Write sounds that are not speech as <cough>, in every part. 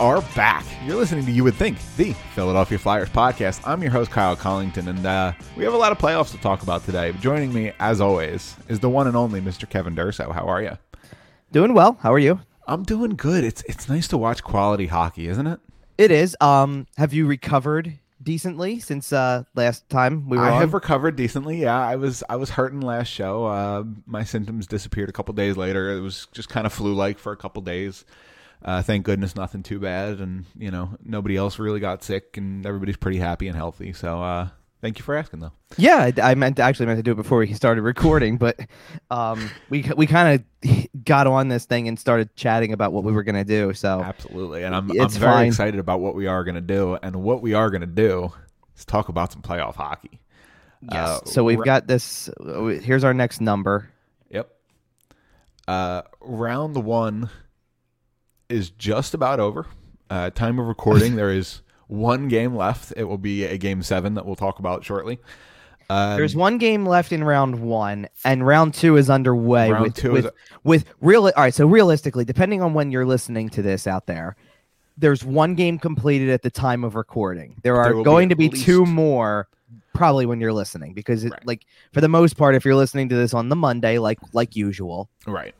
are back. You're listening to You Would Think, the Philadelphia Flyers podcast. I'm your host, Kyle Collington, and uh, we have a lot of playoffs to talk about today. Joining me, as always, is the one and only Mr. Kevin Durso. How are you? Doing well. How are you? I'm doing good. It's it's nice to watch quality hockey, isn't it? It is. Um, have you recovered decently since uh last time we were I on? have recovered decently. Yeah, I was I was hurting last show. Uh, my symptoms disappeared a couple days later. It was just kind of flu like for a couple days. Uh, thank goodness, nothing too bad, and you know nobody else really got sick, and everybody's pretty happy and healthy. So, uh, thank you for asking, though. yeah, I, I meant to, actually meant to do it before we started recording, but um, we we kind of got on this thing and started chatting about what we were gonna do. So Absolutely, and I'm I'm very fine. excited about what we are going to do, and what we are going to do is talk about some playoff hockey. yes. Uh, so we've ra- got this. uh, Here's our next number. Yep. Uh, round one is just about over. Uh, time of recording, <laughs> there is one game left. It will be a game seven that we'll talk about shortly. Um, There's one game left in round one, and round two is underway. Round with, two with, is- with real. All right, so realistically, depending on when you're listening to this out there, there's one game completed at the time of recording. There There are be going at to be two more, probably when you're listening, because it, Right. like for the most part, if you're listening to this on the Monday, like like usual, right.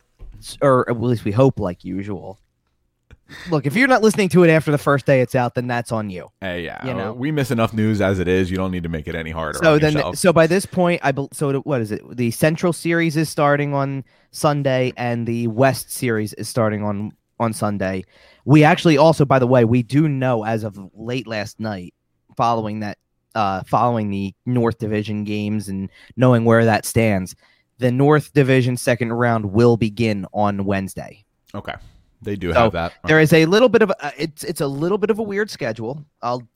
or at least we hope like usual. Look, if you're not listening to it after the first day it's out, then that's on you. Hey, yeah, You know. we miss enough news as it is. You don't need to make it any harder. So on then, yourself. so by this point, I bel so what is it? The Central Series is starting on Sunday, and the West Series is starting on on Sunday. We actually also, by the way, we do know as of late last night, following that, uh, following the North Division games and knowing where that stands, the North Division second round will begin on Wednesday. okay, they do So, have that. There is a little bit of a, uh, it's it's a little bit of a weird schedule. I'll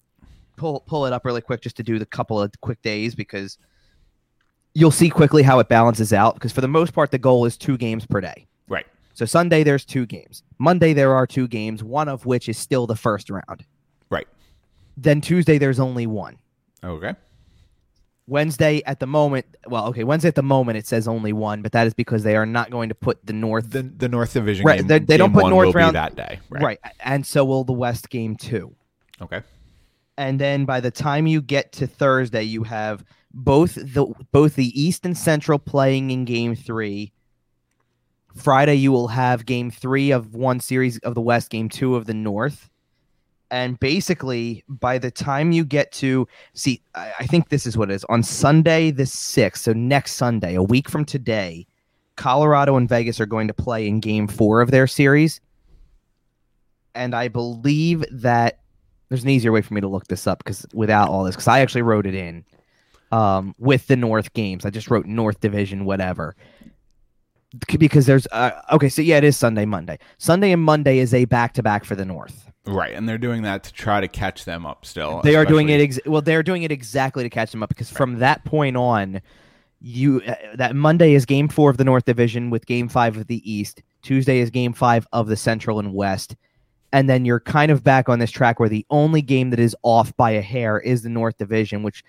pull pull it up really quick just to do the couple of quick days because you'll see quickly how it balances out. Because for the most part, the goal is two games per day. right. So Sunday there's two games. Monday there are two games, one of which is still the first round. Right. Then Tuesday there's only one. Okay. Wednesday at the moment, well, okay, Wednesday at the moment it says only one, but that is because they are not going to put the North The the North Division Right, game. they- they don't put North round- that day. Right. right, and so will the West game too. Okay. and then by the time you get to Thursday, you have both the both the East and Central playing in Game Three. Friday, you will have Game Three of one series of the West, Game Two of the North, and basically by the time you get to see, I, I think this is what it is on Sunday the sixth. So next Sunday, a week from today, Colorado and Vegas are going to play in Game Four of their series, and I believe that there's an easier way for me to look this up because without all this, because I actually wrote it in um, with the North games. I just wrote North Division, whatever. Because there's uh, okay, so yeah, it is Sunday, Monday. Sunday and Monday is a back to back for the North. Right, and they're doing that to try to catch them up. Still, They are doing it especially- ex- well. They're doing it exactly to catch them up because from that point on, you uh, that Monday is Game Four of the North Division with Game Five of the East. Tuesday is Game Five of the Central and West, and then you're kind of back on this track where the only game that is off by a hair is the North Division, which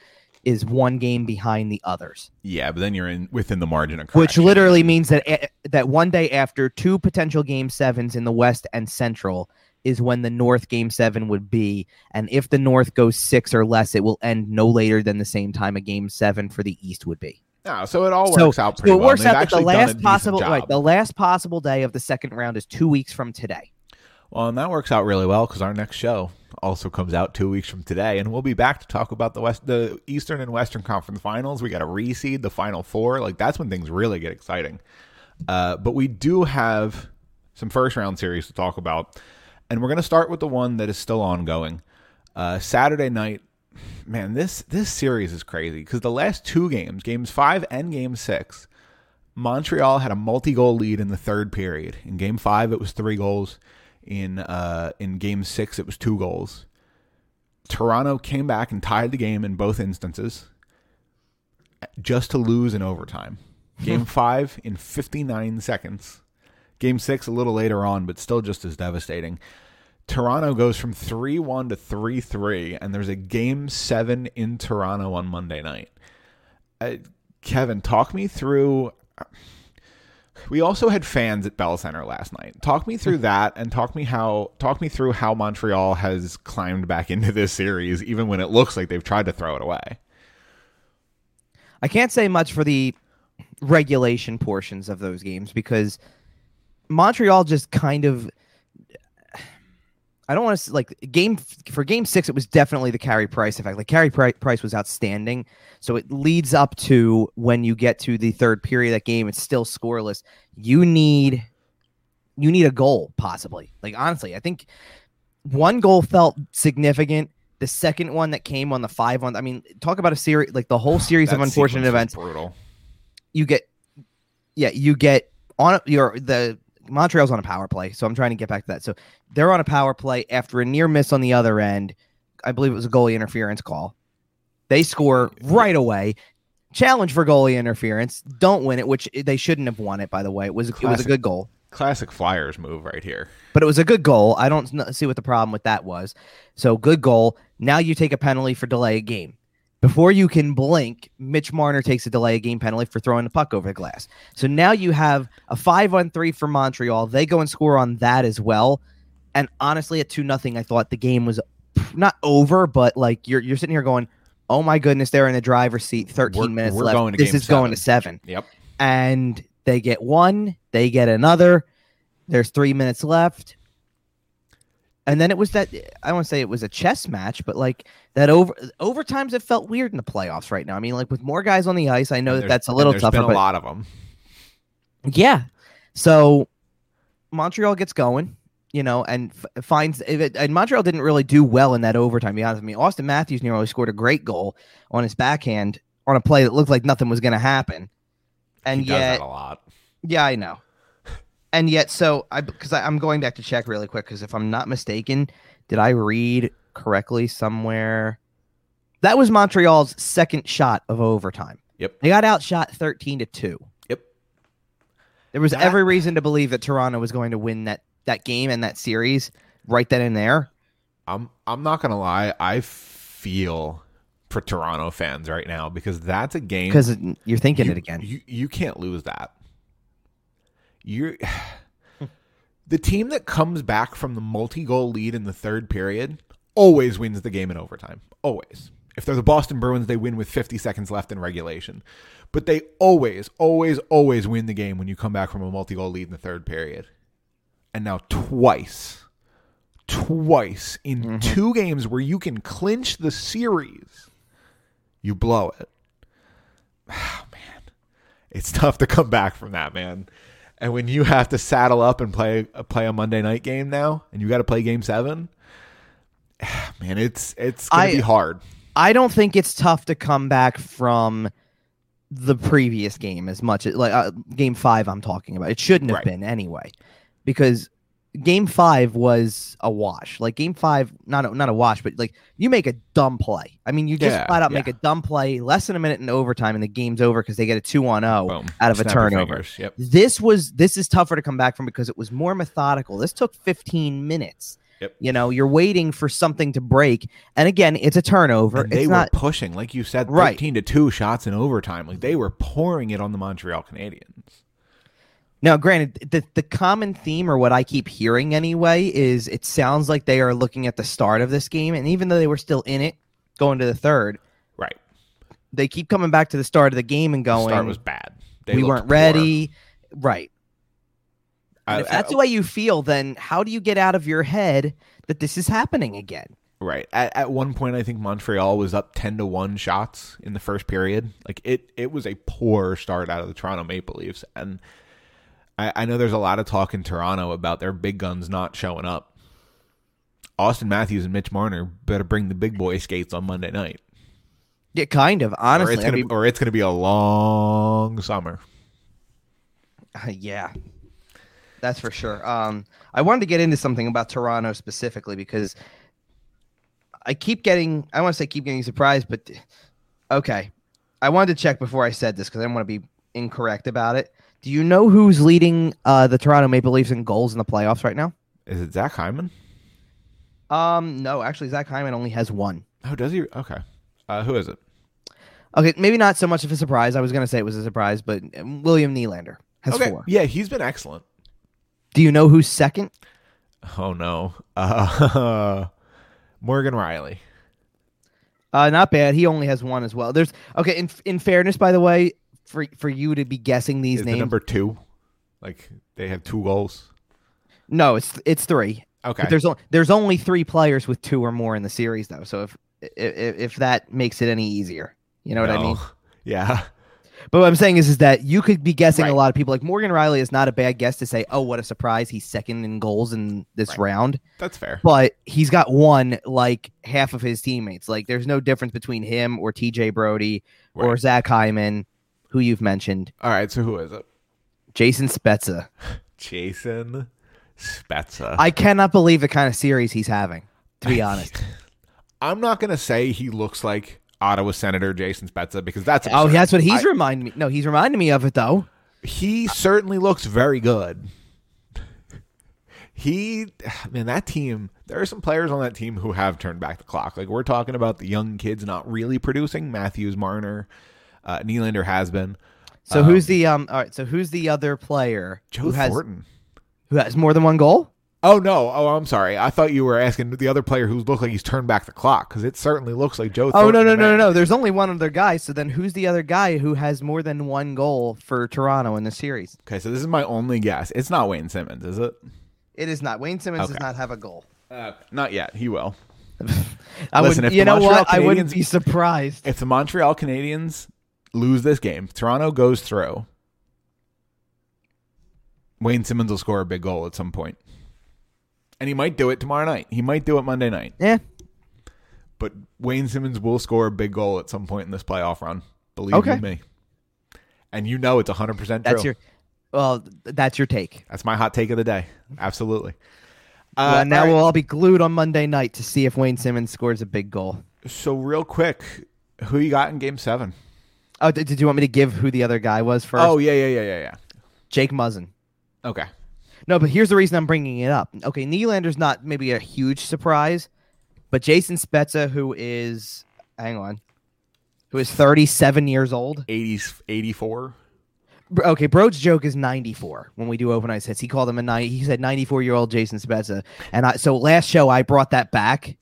is one game behind the others. Yeah, but then you're in within the margin of Which literally means that eh, that one day after two potential game sevens in the West and Central is when the North game seven would be, and if the North goes six or less, it will end no later than the same time a game seven for the East would be. No, so it all So, works out pretty so it well. works they've out that the actually done a last possible right, the last possible day of the second round is two weeks from today. Well, and that works out really well because our next show also comes out two weeks from today, and we'll be back to talk about the West, the Eastern and Western Conference Finals. We got to reseed the Final Four. Like that's when things really get exciting. Uh, but we do have some first round series to talk about, and we're going to start with the one that is still ongoing. Uh, Saturday night, man, this this series is crazy because the last two games, games five and game six, Montreal had a multi-goal lead in the third period. In game five, it was three goals. In uh, in game six, it was two goals. Toronto came back and tied the game in both instances, just to lose in overtime. Game <laughs> five in 59 seconds. Game six a little later on, but still just as devastating. Toronto goes from 3 1 to 3 3, and there's a game seven in Toronto on Monday night. Uh, Kevin, talk me through. We also had fans at Bell Center last night. Talk me through <laughs> that and talk me how talk me through how Montreal has climbed back into this series even when it looks like they've tried to throw it away. I can't say much for the regulation portions of those games because Montreal just kind of I don't want to like game for game six. It was definitely the Carey Price effect. Like Carey Price was outstanding, so it leads up to when you get to the third period of that game. It's still scoreless. You need you need a goal possibly. Like honestly, I think one goal felt significant. The second one that came on the five one. I mean, talk about a series like the whole <sighs> series of unfortunate events. Brutal. You get, yeah, you get on your the Montreal's on a power play, so I'm trying to get back to that. So they're on a power play after a near miss on the other end. I believe it was a goalie interference call. They score right away. Challenge for goalie interference. Don't win it, which they shouldn't have won it. By the way, it was classic, it was a good goal. Classic Flyers move right here. But it was a good goal. I don't see what the problem with that was. So good goal. Now you take a penalty for delay a game. Before you can blink, Mitch Marner takes a delay a game penalty for throwing the puck over the glass. So now you have a five on three for Montreal. They go and score on that as well. And honestly, at two nothing, I thought the game was not over, but like you're you're sitting here going, "Oh my goodness, they're in the driver's seat. 13 we're, minutes we're left. this is seven. going to seven. Yep. And they get one, they get another. There's three minutes left. And then it was that I don't want to say it was a chess match, but like that over overtimes it felt weird in the playoffs right now. I mean, like with more guys on the ice, I know that that's a little there's tougher. Been a but, lot of them. Yeah. So Montreal gets going, you know, and f- finds it, and Montreal didn't really do well in that overtime. Be honest with me, Auston Matthews nearly scored a great goal on his backhand on a play that looked like nothing was going to happen, and he yet a lot. Yeah, I know. And yet, so I because I'm going back to check really quick because if I'm not mistaken, did I read correctly somewhere? That was Montreal's second shot of overtime. Yep. They got outshot 13 to 2. Yep. There was That- every reason to believe that Toronto was going to win that that game and that series right then and there. I'm I'm not gonna lie. I feel for Toronto fans right now because that's a game Because you're thinking you, it again. You you can't lose that. You're <sighs> the team that comes back from the multi-goal lead in the third period always wins the game in overtime. Always. If they're the Boston Bruins, they win with 50 seconds left in regulation. But they always, always, always win the game when you come back from a multi-goal lead in the third period. And now twice, twice in Mm-hmm. two games where you can clinch the series, you blow it. <sighs> Oh, man. It's <laughs> tough to come back from that, man. And when you have to saddle up and play play a Monday night game now, and you got to play Game Seven, <sighs> man, it's it's gonna I- be hard. I don't think it's tough to come back from the previous game as much as like uh, game five. I'm talking about. It shouldn't have Right. been anyway, because game five was a wash. Like game five, not a, not a wash, but like you make a dumb play. I mean, you just Yeah, flat out yeah. make a dumb play, less than a minute in overtime, and the game's over because they get a two on oh zero out of a Snap your turnover. Yep. This was this is tougher to come back from because it was more methodical. This took 15 minutes. Yep. You know, you're waiting for something to break, and again, it's a turnover. And they it's were not pushing, like you said, Right. thirteen to two shots in overtime. Like they were pouring it on the Montreal Canadiens. Now, granted, the the common theme or what I keep hearing anyway is it sounds like they are looking at the start of this game, and even though they were still in it going to the third, Right. they keep coming back to the start of the game and going. The start was bad. They "We weren't poor. ready." Right. I- if that's I- the way you feel, then how do you get out of your head that this is happening again? Right. At, at one point, I think Montreal was up ten to one shots in the first period. Like it, it was a poor start out of the Toronto Maple Leafs, and I, I know there's a lot of talk in Toronto about their big guns not showing up. Auston Matthews and Mitch Marner better bring the big boy skates on Monday night, Yeah, kind of. Honestly, or it's gonna, mean- or it's gonna be a long summer. yeah, that's for sure. Um, I wanted to get into something about Toronto specifically because I keep getting, I want to say keep getting surprised, but okay. I wanted to check before I said this because I don't want to be incorrect about it. Do you know who's leading uh, the Toronto Maple Leafs in goals in the playoffs right now? Is it Zach Hyman? Um, no, actually, Zach Hyman only has one. Oh, does he? Okay. Uh, who is it? Okay, maybe not so much of a surprise. I was going to say it was a surprise, but um, William Nylander has Okay. four. Yeah, he's been excellent. Do you know who's second? Oh no. Uh, <laughs> Morgan Rielly. Uh, not bad. He only has one as well. There's okay. In in fairness, by the way, for for you to be guessing these Is the names, number two. Like they have two goals. no, it's it's three. Okay. But there's o- there's only three players with two or more in the series though. So if if, if that makes it any easier, you know what I mean. <laughs> Yeah. But what I'm saying is, is that you could be guessing Right. a lot of people. Like Morgan Rielly is not a bad guess to say, "Oh, what a surprise! He's second in goals in this Right. round." That's fair. But he's got one like half of his teammates. Like there's no difference between him or T.J. Brodie or Zach Hyman, who you've mentioned. All right. So who is it? Jason Spezza. <laughs> Jason Spezza. I cannot believe the kind of series he's having. To be honest. <laughs> I'm not gonna say he looks like Ottawa Senator Jason Spezza because that's oh, that's what he's I- reminding me. No, he's reminding me of it though. he certainly looks very good. He, man, that team. There are some players on that team who have turned back the clock. Like we're talking about the young kids not really producing. Matthews, Marner, uh, Nylander has been. So Um, who's the um? All right. So who's the other player Joe who has Thornton. who has more than one goal? Oh no! Oh, I'm sorry. I thought you were asking the other player who looks like he's turned back the clock because it certainly looks like Joe. Oh no no no no no! There's only one other guy. So then, who's the other guy who has more than one goal for Toronto in the series? Okay, so this is my only guess. It's not Wayne Simmonds, is it? It is not. Wayne Simmonds does not have a goal. Uh, not yet. He will. <laughs> I Listen, would. if You the know Montreal what? I wouldn't be surprised. If the Montreal Canadiens lose this game, Toronto goes through. Wayne Simmonds will score a big goal at some point. And he might do it tomorrow night. He might do it Monday night. Yeah. But Wayne Simmonds will score a big goal at some point in this playoff run. Believe Okay. you me. And you know it's 100% true. That's your. Well, that's your take. That's my hot take of the day. Absolutely. well, Uh, now all right. we'll all be glued on Monday night to see if Wayne Simmonds scores a big goal. So, real quick, who you got in game seven? Oh, did, did you want me to give who the other guy was first? Oh, yeah, yeah, yeah, yeah, yeah. Jake Muzzin. Okay. No, but here's the reason I'm bringing it up. Okay, Nylander's not maybe a huge surprise, but Jason Spezza, who is, hang on, who is 37 years old. 80s, 84. Okay, Broad's joke is 94 when we do open ice hits. He called him a 90. He said 94 year old Jason Spezza, and I so last show I brought that back,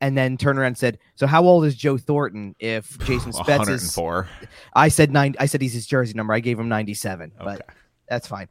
and then turned around and said, "So how old is Joe Thornton if Jason <laughs> Spezza's?" 104. I said nine. I said he's his jersey number. I gave him 97, Okay. but that's fine.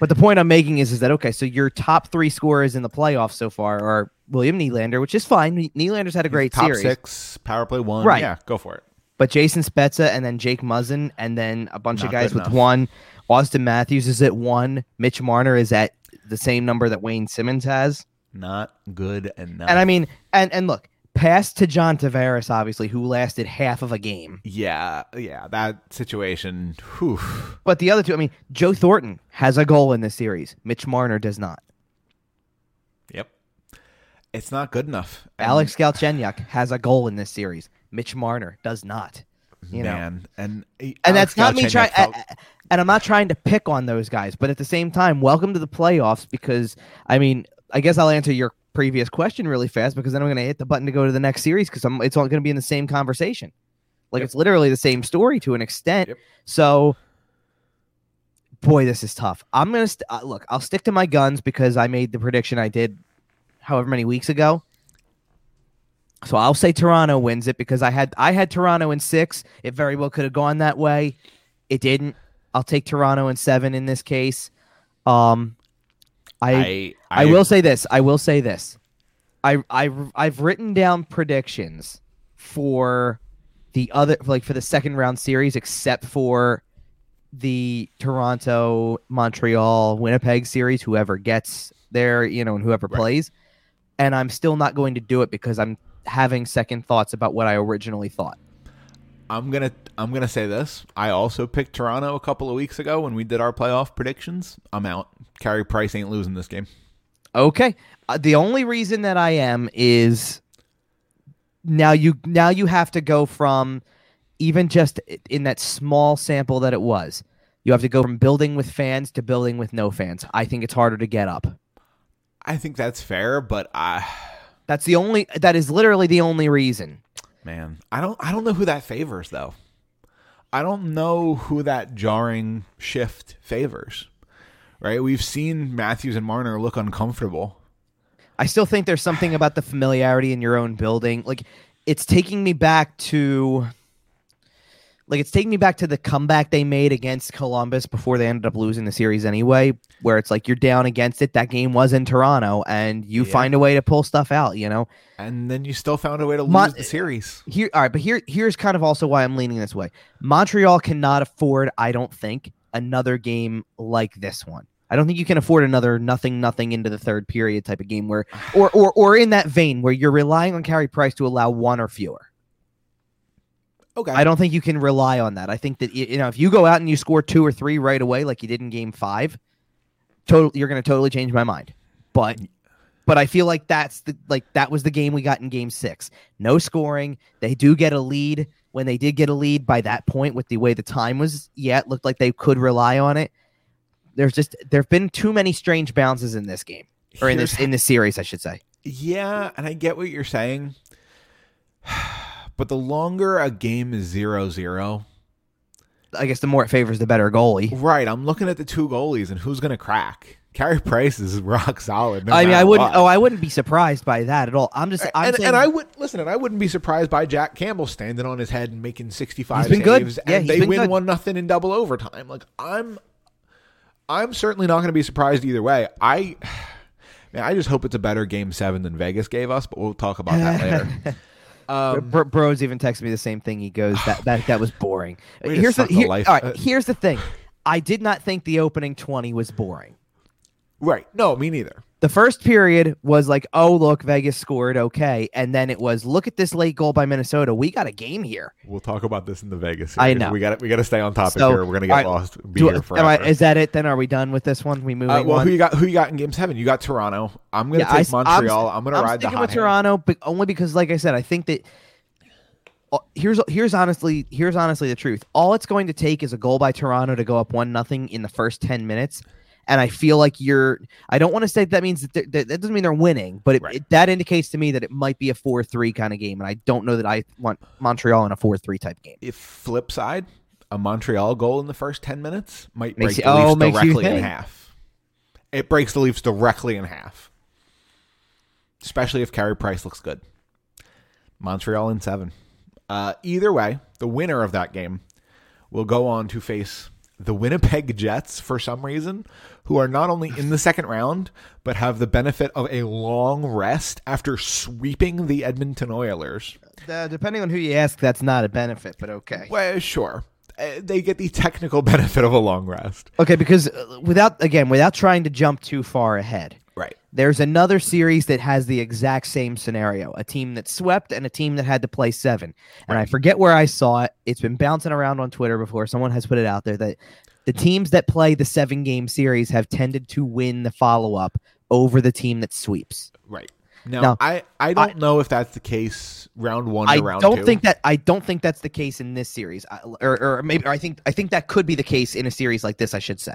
But the point I'm making is, is that okay? So your top three scorers in the playoffs so far are William Nylander, which is fine. Nylander's had a great Top series, six, power play one. Right. Yeah, go for it. but Jason Spezza and then Jake Muzzin and then a bunch of guys with enough. one. Auston Matthews is at one. Mitch Marner is at the same number that Wayne Simmonds has. Not good enough. And I mean, and and look, pass to John Tavares, obviously, who lasted half of a game. yeah, yeah, that situation. Whew. But the other two, I mean, Joe Thornton has a goal in this series. Mitch Marner does not. Yep. It's not good enough. And, Alex Galchenyuk has a goal in this series. Mitch Marner does not. You know, man, and eh, and that's not me trying. trying. And I'm not trying to pick on those guys, but at the same time, welcome to the playoffs. Because I mean, I guess I'll answer your previous question really fast because then I'm going to hit the button to go to the next series because it's all going to be in the same conversation. Like Yep. it's literally the same story to an extent. Yep. So, boy, this is tough. I'm gonna st- uh, look. I'll stick to my guns because I made the prediction I did, however many weeks ago. So I'll say Toronto wins it because I had I had Toronto in six. It very well could have gone that way. It didn't. I'll take Toronto in seven in this case. Um, I I, I will say this. I will say this. I I I've written down predictions for the other like for the second round series except for the Toronto, Montreal, Winnipeg series whoever gets there, you know, and whoever Right. plays. And I'm still not going to do it because I'm having second thoughts about what I originally thought. I'm gonna I'm gonna say this. I also picked Toronto a couple of weeks ago when we did our playoff predictions. I'm out. Carey Price ain't losing this game. Okay. Uh, the only reason that I am is now you now you have to go from even just in that small sample that it was. You have to go from building with fans to building with no fans. I think it's harder to get up. I think that's fair, but I That's the only that is literally the only reason. man, I don't I don't know who that favors though. I don't know who that jarring shift favors. Right? We've seen Matthews and Marner look uncomfortable. I still think there's something about the familiarity in your own building. Like it's taking me back to like it's taking me back to the comeback they made against Columbus before they ended up losing the series anyway, where it's like you're down against it. That game was in Toronto, and you Yeah. find a way to pull stuff out. You know, And then you still found a way to lose Mon- the series. here. All right, but here, here's kind of also why I'm leaning this way. Montreal cannot afford, I don't think, another game like this one. I don't think you can afford another nothing nothing into the third period type of game where, <sighs> or or or in that vein where you're relying on Carey Price to allow one or fewer. Okay. I don't think you can rely on that. I think that you know if you go out and you score two or three right away, like you did in Game Five, total you're going to totally change my mind. But but I feel like that's the like that was the game we got in Game Six. No scoring. They do get a lead. When they did get a lead by that point, with the way the time was, yeah, it looked like they could rely on it. There's just there've been too many strange bounces in this game or in this in this series, I should say. Yeah, and I get what you're saying. <sighs> But the longer a game is zero zero, I guess the more it favors the better goalie. right? I'm looking at the two goalies and who's gonna crack. Carey Price is <laughs> rock solid. no I mean, I wouldn't. what. Oh, I wouldn't be surprised by that at all. I'm just. I'm and, saying, and I would listen, and I wouldn't be surprised by Jack Campbell standing on his head and making sixty-five He's been good. saves, Yeah, and they win good. one nothing in double overtime. Like I'm, I'm certainly not going to be surprised either way. I, man, I just hope it's a better Game Seven than Vegas gave us, but we'll talk about that later. <laughs> Um, Bro, Bros even texted me the same thing. He goes, "That that that was boring." <sighs> Here's the here- all right. Here's the thing. I did not think the opening twenty was boring. right? No, me neither. The first period was like, "Oh, look, Vegas scored, okay," and then it was, "Look at this late goal by Minnesota. We got a game here." We'll talk about this in the Vegas. I know. We got we got to stay on topic So, here. We're gonna get all right, lost. Be Do- here am forever. I- is that it? Then are we done with this one? We move uh, well, on. who you got? Who you got in Game Seven? You got Toronto. I'm gonna Yeah, I take I'm Montreal. s- I'm, gonna I'm the sticking hot with hand. Toronto, but only because, like I said, I think that uh, here's here's honestly here's honestly the truth. All it's going to take is a goal by Toronto to go up one nothing in the first ten minutes, and I feel like you're. I don't want to say that means that, that that doesn't mean they're winning, but it, Right. it- that indicates to me that it might be a four three kind of game, and I don't know that I want Montreal in a four three type game. If flip side, a Montreal goal in the first ten minutes might Makes break you- the oh, Leafs you directly in half. It breaks the Leafs directly in half, especially if Carey Price looks good. Montreal in seven. Uh, either way, the winner of that game will go on to face the Winnipeg Jets for some reason, who are not only in the second round, but have the benefit of a long rest after sweeping the Edmonton Oilers. Uh, depending on who you ask, that's not a benefit, but okay. Well, sure. Uh, they get the technical <laughs> benefit of a long rest. Okay, because uh, without again, without trying to jump too far ahead, Right. there's another series that has the exact same scenario: a team that swept and a team that had to play seven. And I forget where I saw it. It's been bouncing around on Twitter before. Someone has put it out there that the teams that play the seven game series have tended to win the follow up over the team that sweeps. Right. Now, Now, I, I don't know if that's the case round one I round don't two. think that I don't think that's the case in this series, I- or, or maybe or I think I think that could be the case in a series like this. I should say.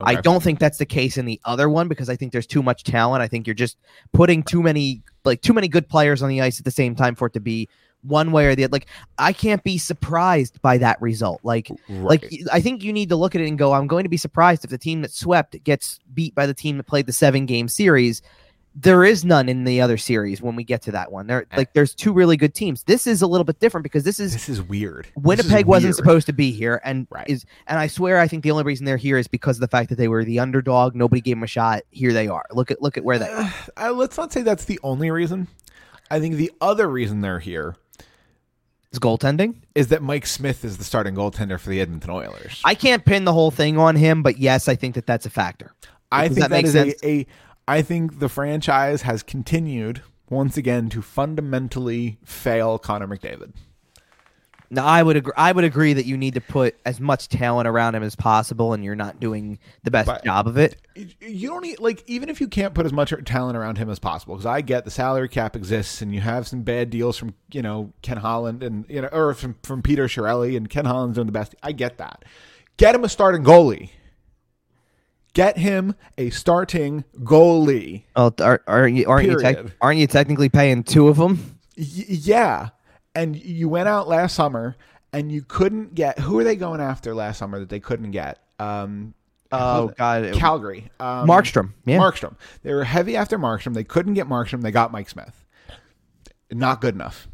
I don't think that's the case in the other one because I think there's too much talent. I think you're just putting too many like too many good players on the ice at the same time for it to be one way or the other. Like I can't be surprised by that result. Like Right. like I think you need to look at it and go, I'm going to be surprised if the team that swept gets beat by the team that played the seven game series. There is none in the other series when we get to that one. There like there's two really good teams. This is a little bit different because this is this is weird. This is Winnipeg wasn't supposed to be here, and Right. is and I swear I think the only reason they're here is because of the fact that they were the underdog. Nobody gave them a shot. Here they are. Look at look at where they. are. Uh, let's not say that's the only reason. I think the other reason they're here is goaltending. is that Mike Smith is the starting goaltender for the Edmonton Oilers. I can't pin the whole thing on him, but yes, I think that that's a factor. I Does think that that is sense? a, a. I think the franchise has continued once again to fundamentally fail Connor McDavid. Now I would agree. I would agree that you need to put as much talent around him as possible, and you're not doing the best But- job of it. you don't need like even if you can't put as much talent around him as possible because I get the salary cap exists and you have some bad deals from you know Ken Holland and you know or from from Peter Chiarelli and Ken Holland's doing the best. I get that. Get him a starting goalie. Get him a starting goalie. Oh, are, are you aren't you tec- aren't you technically paying two of them? Y- yeah, and you went out last summer and you couldn't get who are they going after last summer that they couldn't get? Um, Oh God, Calgary. Um, Markstrom. Yeah, Markstrom. They were heavy after Markstrom. They couldn't get Markstrom. They got Mike Smith. Not good enough.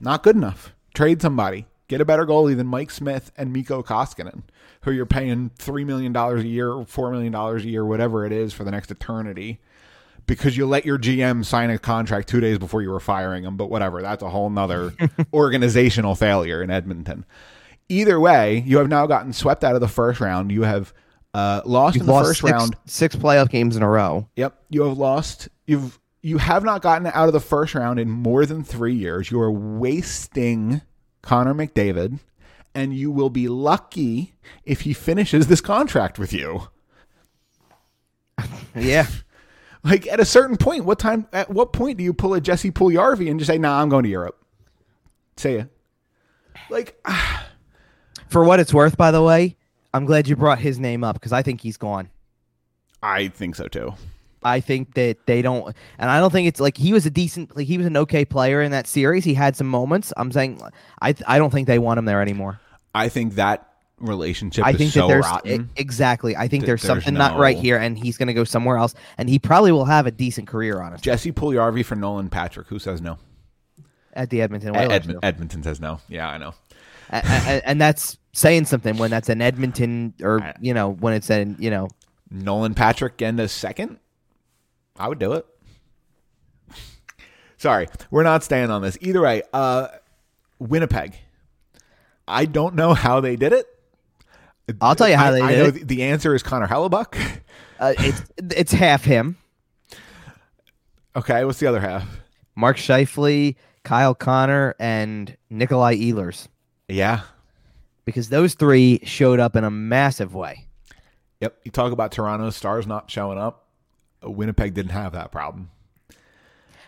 Not good enough. Trade somebody. Get a better goalie than Mike Smith and Mikko Koskinen, who you're paying three million dollars a year, or four million dollars a year, whatever it is, for the next eternity, because you let your GM sign a contract two days before you were firing him. But whatever, that's a whole nother <laughs> organizational failure in Edmonton. Either way, you have now gotten swept out of the first round. You have uh, lost You've in the lost first six, round. six playoff games in a row. Yep, you have lost. You've you have not gotten out of the first round in more than three years. You are wasting Connor McDavid, and you will be lucky if he finishes this contract with you. <laughs> Yeah, Like at a certain point, what time? At what point do you pull a Jesse Puljujarvi and just say, "Nah, I'm going to Europe"? Say it. Like <sighs> for what it's worth, by the way, I'm glad you brought his name up because I think he's gone. I think so too. I think that they don't, and I don't think it's like he was a decent, like he was an okay player in that series. He had some moments. I'm saying, I I don't think they want him there anymore. I think that relationship I is think so that there's rotten. e- exactly. I think there's there's something not right here, and he's going to go somewhere else, and he probably will have a decent career, honestly, Jesse Puljujarvi for Nolan Patrick. Who says no? at the Edmonton Ed- Oilers. Edmon- Edmonton says no. Yeah, I know. A- a- and that's saying something when that's an Edmonton, or you know, when it's an you know, Nolan Patrick getting a second, I would do it. Sorry, we're not staying on this. Either way, uh, Winnipeg. I don't know how they did it. I'll tell you how I- they I did know it. the- the answer is Connor Hellebuyck. uh, it's it's half him, okay, what's the other half? Mark Scheifele, Kyle Connor, and Nikolai Ehlers, Yeah. because those three showed up in a massive way. Yep. You talk about Toronto stars not showing up. Winnipeg didn't have that problem.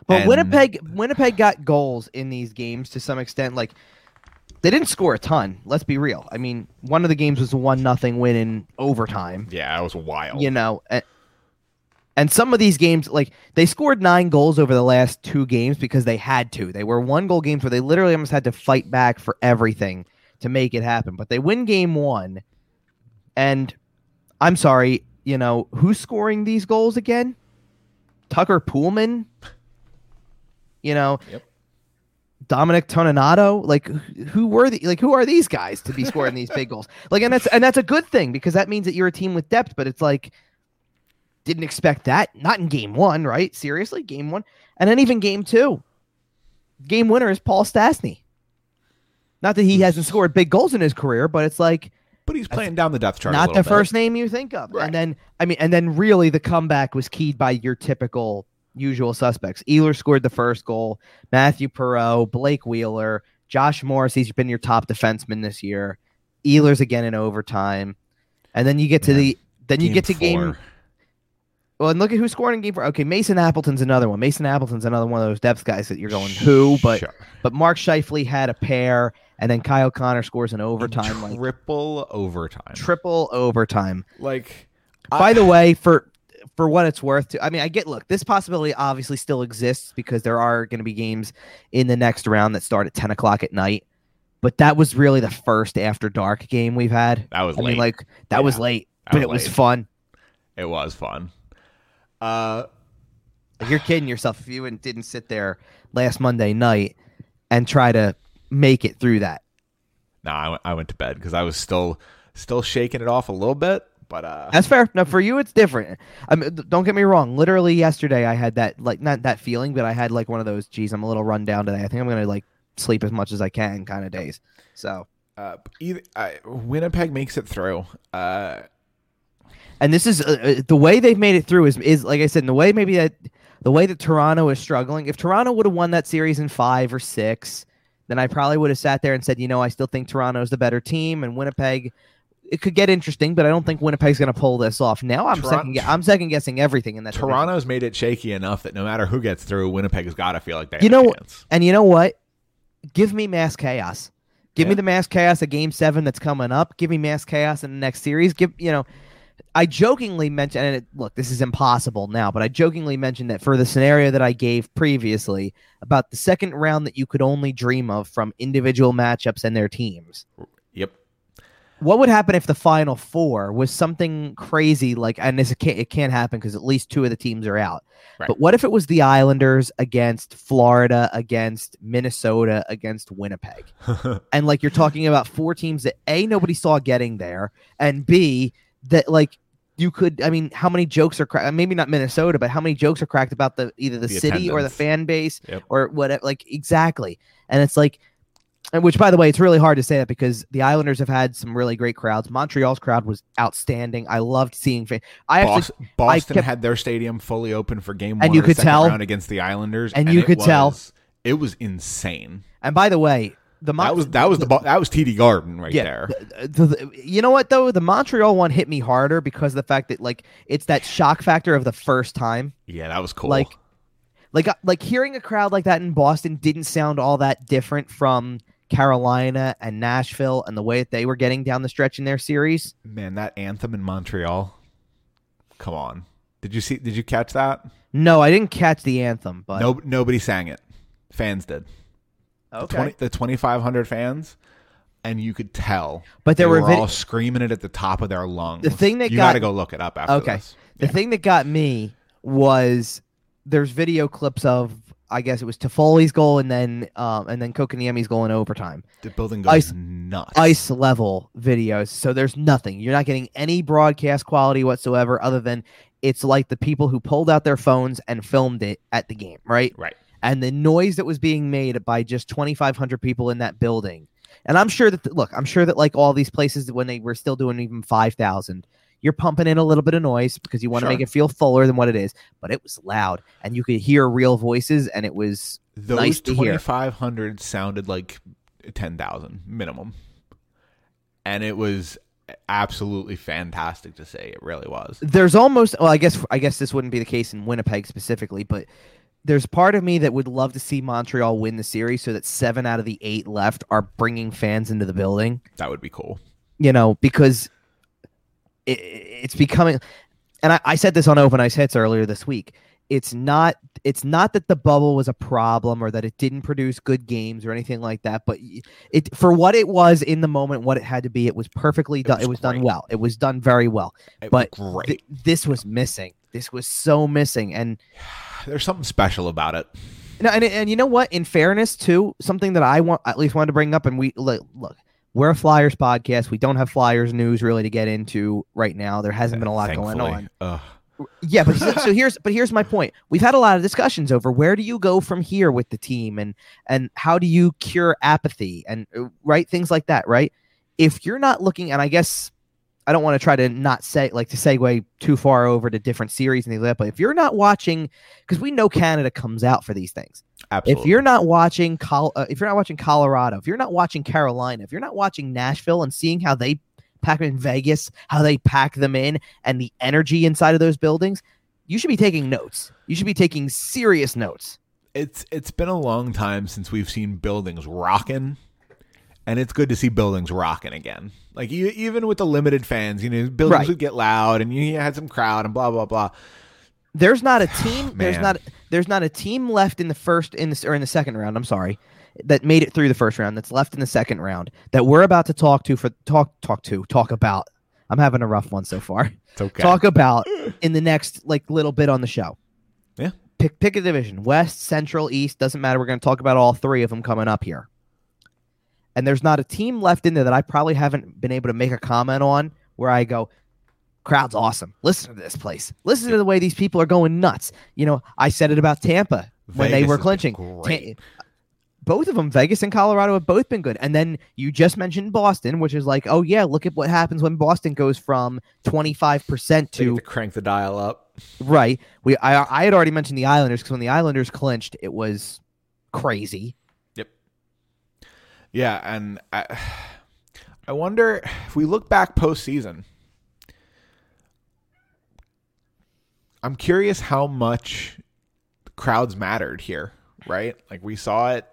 But And- Winnipeg Winnipeg got goals in these games to some extent. Like they didn't score a ton. Let's be real. I mean, one of the games was a one nothing win in overtime. Yeah, it was wild. You know, and, and some of these games, like they scored nine goals over the last two games because they had to. They were one goal games where they literally almost had to fight back for everything to make it happen. But they win game one, and I'm sorry, you know who's scoring these goals again? Tucker Poolman. You know, Yep. Dominic Toninato. Like, who were the like who are these guys to be <laughs> scoring these big goals? Like, and that's and that's a good thing because that means that you're a team with depth. But it's like, didn't expect that. Not in game one, right? Seriously, game one, and then even game two. Game winner is Paul Stastny. Not that he hmm. hasn't scored big goals in his career, but it's like But he's playing down the depth chart. not the bit. first name you think of. Right. And then I mean, and then really the comeback was keyed by your typical usual suspects. Ehlers scored the first goal. Mathieu Perreault, Blake Wheeler, Josh Morris. He's been your top defenseman this year. Ehlers again in overtime, and then you get to Man, the then you get to game. four. Well, and look at who scored in game four. Okay, Mason Appleton's another one. Mason Appleton's another one of those depth guys that you're going who, but Sure. but Mark Scheifele had a pair, and then Kyle Connor scores in overtime, like triple overtime. triple overtime. like, By I- the way, for for what it's worth, to, I mean, I get look. This possibility obviously still exists because there are going to be games in the next round that start at ten o'clock at night. But that was really the first after dark game we've had. that was I late. mean, like that was late, that but was it was late. fun. it was fun. Uh, You're kidding yourself if you didn't- didn't sit there last Monday night and try to make it through that. no, I went, I went to bed because I was still still shaking it off a little bit. But uh, That's fair. Now for you, it's different. I mean, don't get me wrong. Literally yesterday, I had that like not that feeling, but I had like one of those. Geez, I'm a little run down today. I think I'm gonna like sleep as much as I can kind of days. So, uh, either, uh, Winnipeg makes it through. Uh, and this is uh, uh, the way they've made it through is is like I said, in the way maybe that the way that Toronto is struggling. If Toronto would have won that series in five or six, then I probably would have sat there and said, you know, I still think Toronto is the better team, and Winnipeg. It could get interesting, but I don't think Winnipeg's going to pull this off. Now I'm second. I'm second guessing everything in that. division. Toronto's made it shaky enough that no matter who gets through, Winnipeg has got to feel like they You know-. And you know what? Give me mass chaos. Give me the mass chaos of game seven that's coming up. Give me mass chaos in the next series. Give you know, I jokingly mentioned, and it, look, this is impossible now, but I jokingly mentioned that for the scenario that I gave previously about the second round that you could only dream of from individual matchups and their teams. What would happen if the final four was something crazy like, and this it can't, it can't happen because at least two of the teams are out. Right. But what if it was the Islanders against Florida, against Minnesota, against Winnipeg? <laughs> and like you're talking about four teams that A, nobody saw getting there, and B, that like you could i mean how many jokes are cracked uh, maybe not minnesota but how many jokes are cracked about the either the, The city or the fan base Yep. or whatever like exactly and it's like and which by the way it's really hard to say that because the islanders have had some really great crowds montreal's crowd was outstanding i loved seeing fan- i actually Bos- Boston kept- had their stadium fully open for game one And you could tell- round against the Islanders, and you it could tell- it was insane. and by the way the Mon- That was that was the Bo- that was TD Garden right Yeah, there. the- the- you know what though the montreal one hit me harder because of the fact that like it's that shock factor of the first time Yeah, that was cool. Like, like, uh, like hearing a crowd like that in Boston didn't sound all that different from Carolina and Nashville and the way that they were getting down the stretch in their series. man, that anthem in Montreal. Come on, did you see? Did you catch that? No, I didn't catch the anthem, but No, nobody sang it. Fans did. The okay. 20 the twenty five hundred fans, and you could tell. But there they were were vid- all screaming it at the top of their lungs. The thing that you got- to go look it up after Okay. this. the Yeah. thing that got me was there's video clips of I guess it was Toffoli's goal and then um and then Kotkaniemi's goal in overtime. The building goes Ice- nuts. ice level videos. So there's nothing. You're not getting any broadcast quality whatsoever other than it's like the people who pulled out their phones and filmed it at the game, right? Right. And the noise that was being made by just 2,500 people in that building. And I'm sure that, look, I'm sure that like all these places when they were still doing even 5,000, you're pumping in a little bit of noise because you want to Sure. make it feel fuller than what it is. But it was loud and you could hear real voices and it was Those nice to hear. twenty five hundred sounded like ten thousand minimum, and it was absolutely fantastic to say. It really was. there's almost well i guess i guess this wouldn't be the case in winnipeg specifically but there's part of me that would love to see montreal win the series so that seven out of the eight left are bringing fans into the building That would be cool. you know because it, it's becoming and I, I said this on open ice hits earlier this week it's not it's not that the bubble was a problem or that it didn't produce good games or anything like that but it for what it was in the moment what it had to be it was perfectly done was it was done well it was done very well It but was great. th- this was missing. This was so missing, and <sighs> There's something special about it. no, and and you know what? In fairness, too, something that I want at least wanted to bring up, and we look, look, we're a Flyers podcast. We don't have Flyers news really to get into right now. There hasn't been a lot going on. Ugh. Yeah, but so, so here's but here's my point. We've had a lot of discussions over where do you go from here with the team, and and how do you cure apathy, and uh, right things like that, right? If you're not looking, and I guess I don't want to try to not say like to segue too far over to different series and things like that. But if you're not watching, because we know Canada comes out for these things. Absolutely. If you're not watching, Col- uh, if you're not watching Colorado, if you're not watching Carolina, if you're not watching Nashville and seeing how they pack them in Vegas, how they pack them in, and the energy inside of those buildings, you should be taking notes. You should be taking serious notes. it's it's been a long time since we've seen buildings rocking, and it's good to see buildings rocking again. Like you, even with the limited fans, you know, buildings Right. would get loud, and you had some crowd, and blah blah blah. There's not a <sighs> team. there's not. There's not a team left in the first in the or in the second round. I'm sorry, that made it through the first round. That's left in the second round that we're about to talk to for talk talk to talk about. I'm having a rough one so far. It's okay. talk about <laughs> in the next like little bit on the show. Yeah. Pick pick a division. West, Central, East, doesn't matter. We're going to talk about all three of them coming up here. And there's not a team left in there that I probably haven't been able to make a comment on where I go, crowd's awesome. Listen to this place. Listen to the way these people are going nuts. You know, I said it about Tampa when they were clinching. Ta- both of them, Vegas and Colorado, have both been good. And then you just mentioned Boston, which is like, oh yeah, look at what happens when Boston goes from twenty five percent to to crank the dial up. right. We I I had already mentioned the Islanders because when the Islanders clinched, it was crazy. Yeah, and I, I wonder if we look back postseason. I'm curious how much crowds mattered here, right? Like we saw it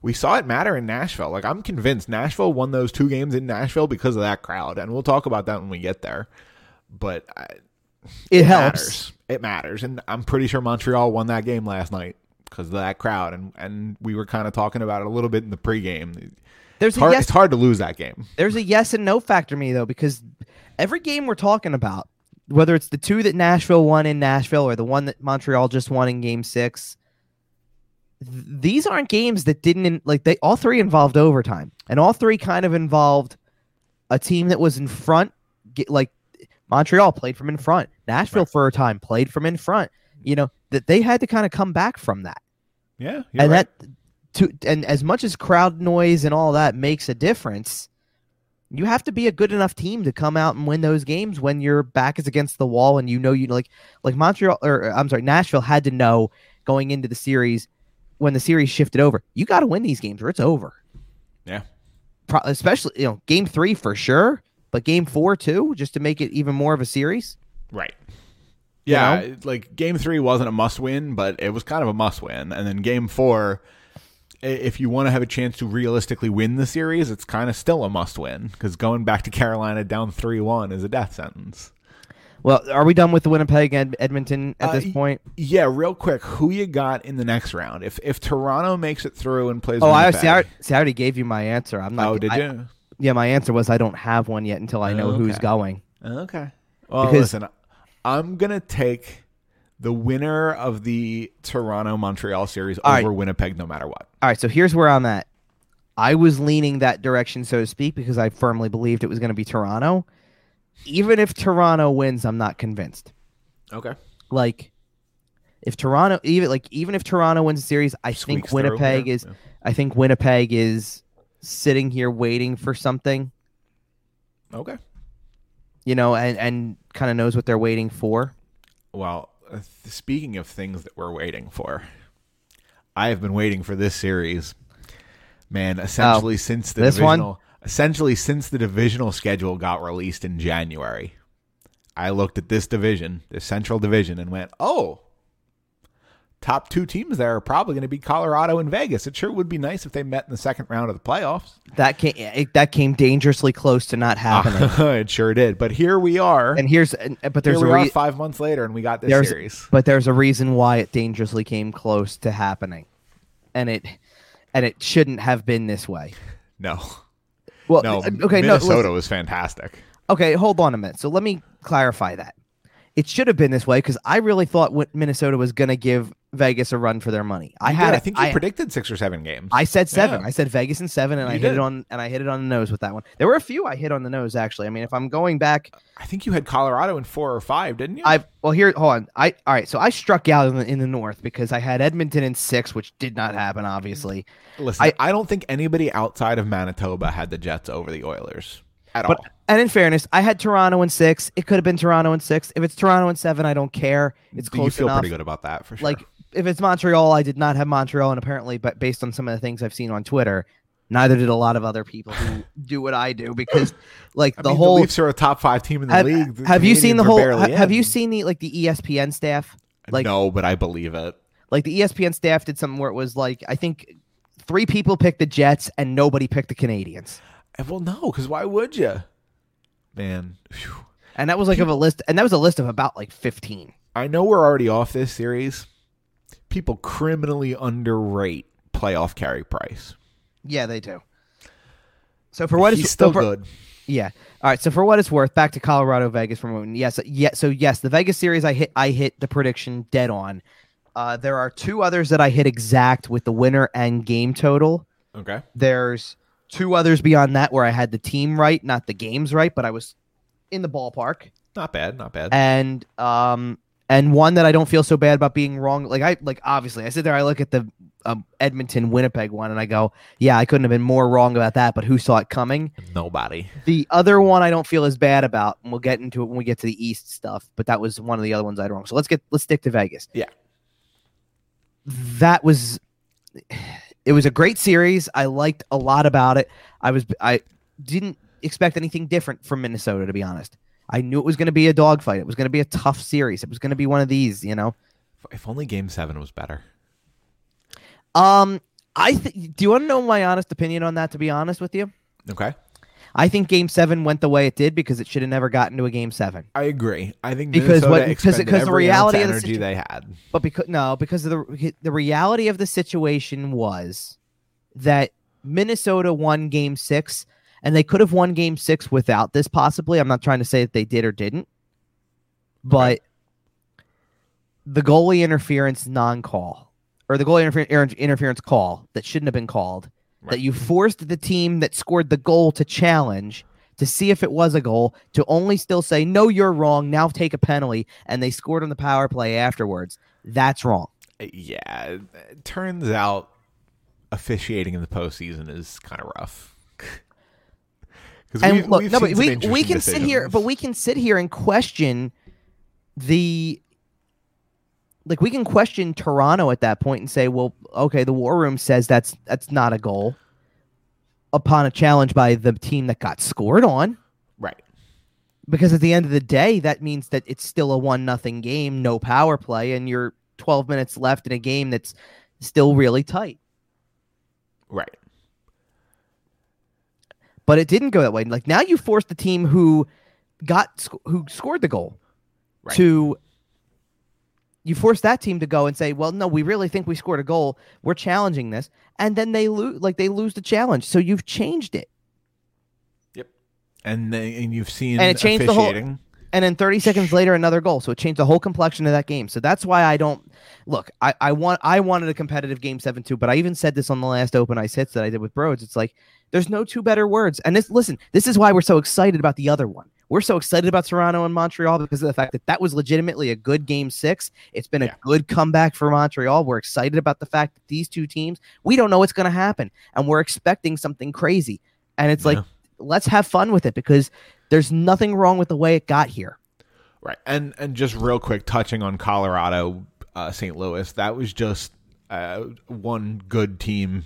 we saw it matter in Nashville. Like I'm convinced Nashville won those two games in Nashville because of that crowd, and we'll talk about that when we get there. but I, It, helps. matters. It matters, and I'm pretty sure Montreal won that game last night because of that crowd, and and we were kind of talking about it a little bit in the pregame. There's hard, yes it's hard to lose that game. there's a yes and no factor to me though because every game we're talking about whether it's the two that nashville won in nashville or the one that montreal just won in game six th- these aren't games that didn't in, like they all three involved overtime and all three kind of involved a team that was in front get, like montreal played from in front nashville Right. for a time played from in front you know that they had to kind of come back from that Yeah, and right. that to and as much as crowd noise and all that makes a difference you have to be a good enough team to come out and win those games when your back is against the wall and you know you like like Montreal or uh, I'm sorry Nashville had to know going into the series when the series shifted over you got to win these games or it's over Yeah. Pro- especially you know game 3 for sure but game 4 too just to make it even more of a series Right. You Yeah, know? like game three wasn't a must win, but it was kind of a must win. And then game four, if you want to have a chance to realistically win the series, it's kind of still a must win because going back to Carolina down 3 1 is a death sentence. well are we done with the Winnipeg Ed- Edmonton at Uh, this point Yeah, real quick, who you got in the next round? If if Toronto makes it through and plays Oh, I see. I, already- see, I already gave you my answer. I'm not. oh, did I- you? Yeah, my answer was I don't have one yet until I know who's Okay. going. Okay. Well, Because- listen, I'm gonna take the winner of the Toronto Montreal series All right. over Winnipeg, no matter what. All right, so here's where I'm at. I was leaning that direction, so to speak, because I firmly believed it was going to be Toronto. Even if Toronto wins, I'm not convinced. Okay. Like, if Toronto, even like even if Toronto wins the series, I Squeaks think through, Winnipeg yeah. is. I think Winnipeg is sitting here waiting for something, Okay. You know, and and kind of knows what they're waiting for. Well, uh, speaking of things that we're waiting for, I have been waiting for this series, man. Essentially, since the Oh, this one? divisional, essentially since the divisional schedule got released in January, I looked at this division, this Central Division, and went, "Oh, top two teams there are probably going to be Colorado and Vegas. It sure would be nice if they met in the second round of the playoffs." That came it, that came dangerously close to not happening. <laughs> it sure did, but here we are. and here's but there's here a we are re- five months later, and we got this series. but there's a reason why it dangerously came close to happening, and it and it shouldn't have been this way. No, Well, no. uh, okay, no, Minnesota listen- was fantastic. okay, hold on a minute. So let me clarify that. It should have been this way because I really thought Minnesota was going to give Vegas a run for their money. I You had, did. I think you I, predicted six or seven games. I said seven. Yeah. I said Vegas and seven, and I hit did. it on and I hit it on the nose with that one. There were a few I hit on the nose actually. I mean, if I'm going back, I think you had Colorado in four or five, didn't you? I well here hold on. I all right. So I struck out in the, in the north because I had Edmonton in six, which did not happen, obviously. Listen, I, I- don't think anybody outside of Manitoba had the Jets over the Oilers at But all. and in fairness, I had Toronto in six. It could have been Toronto in six. If it's Toronto in seven, I don't care. It's you feel enough. pretty good about that for sure. Like if it's Montreal, I did not have Montreal, and apparently, but based on some of the things I've seen on Twitter, neither did a lot of other people who <laughs> do what I do because, like I the mean, whole. the Leafs are a top five team in the have, league. The have you seen the whole? ha- have you seen the like the ESPN staff? like- no, but I believe it. Like the ESPN staff did something where it was like I think three people picked the Jets and nobody picked the Canadiens. Eh, Well, no, because why would you, man? phew. And that was like of a list, and that was a list of about like fifteen. I know we're already off this series. People criminally underrate playoff Carey Price. Yeah, they do. So for what He's it's still so for- good. Yeah. All right. So for what it's worth, back to Colorado Vegas for a moment. Yes. Yeah. So yes, the Vegas series, I hit. I hit the prediction dead on. Uh, there are two others that I hit exact with the winner and game total. Okay. There's two others beyond that where I had the team right, not the games right, but I was in the ballpark. Not bad. Not bad. And um, and one that I don't feel so bad about being wrong. Like I like obviously I sit there, I look at the um, Edmonton Winnipeg one, and I go, yeah, I couldn't have been more wrong about that. But who saw it coming? Nobody. The other one I don't feel as bad about, and we'll get into it when we get to the East stuff. But that was one of the other ones I had wrong. So let's get let's stick to Vegas. Yeah. That was it was a great series. I liked a lot about it. I was I didn't expect anything different from Minnesota to be honest. I knew it was going to be a dogfight. It was going to be a tough series. It was going to be one of these, you know. If only Game Seven was better. Um, I th- do you want to know my honest opinion on that? To be honest with you, Okay. I think Game Seven went the way it did because it should have never gotten to a Game Seven. I agree. I think Because Minnesota what- because- because the reality of the energy situ- they had. But because no, because of the the reality of the situation was that Minnesota won Game Six, and they could have won Game Six without this. Possibly, I'm not trying to say that they did or didn't, but the goalie interference non-call or the goalie interfer- interference call that shouldn't have been called. Right. That you forced the team that scored the goal to challenge to see if it was a goal to only still say no, you're wrong. Now take a penalty, and they scored on the power play afterwards. That's wrong. Uh, yeah, it it turns out officiating in the postseason is kind of rough. 'Cause And we've- look, no, but we we can sit here, but we can sit here and question the like we can question Toronto at that point and say, well, okay, the War Room says that's that's not a goal upon a challenge by the team that got scored on. right. Because at the end of the day, that means that it's still a one nothing game, no power play, and you're 12 minutes left in a game that's still really tight. Right. But it didn't go that way. Like now, you forced the team who got sc- who scored the goal Right. to you force that team to go and say, "Well, no, we really think we scored a goal. We're challenging this," and then they lose. Like they lose the challenge. So you've changed it. Yep. And then, and you've seen And it changed the whole- and then 30 seconds later another goal so it changed the whole complexion of that game so that's why i don't look i, I want i wanted a competitive game 7 2 but i even said this on the last open ice hits that i did with broads it's like there's no two better words. And this listen this is why we're so excited about the other one. We're so excited about toronto and montreal because of the fact that that was legitimately a good game six. It's been a good comeback for montreal. We're excited about the fact that these two teams we don't know what's going to happen and we're expecting something crazy. And it's like let's have fun with it because there's nothing wrong with the way it got here. Right. And and just real quick, touching on Colorado, uh, St. Louis, that was just uh, one good team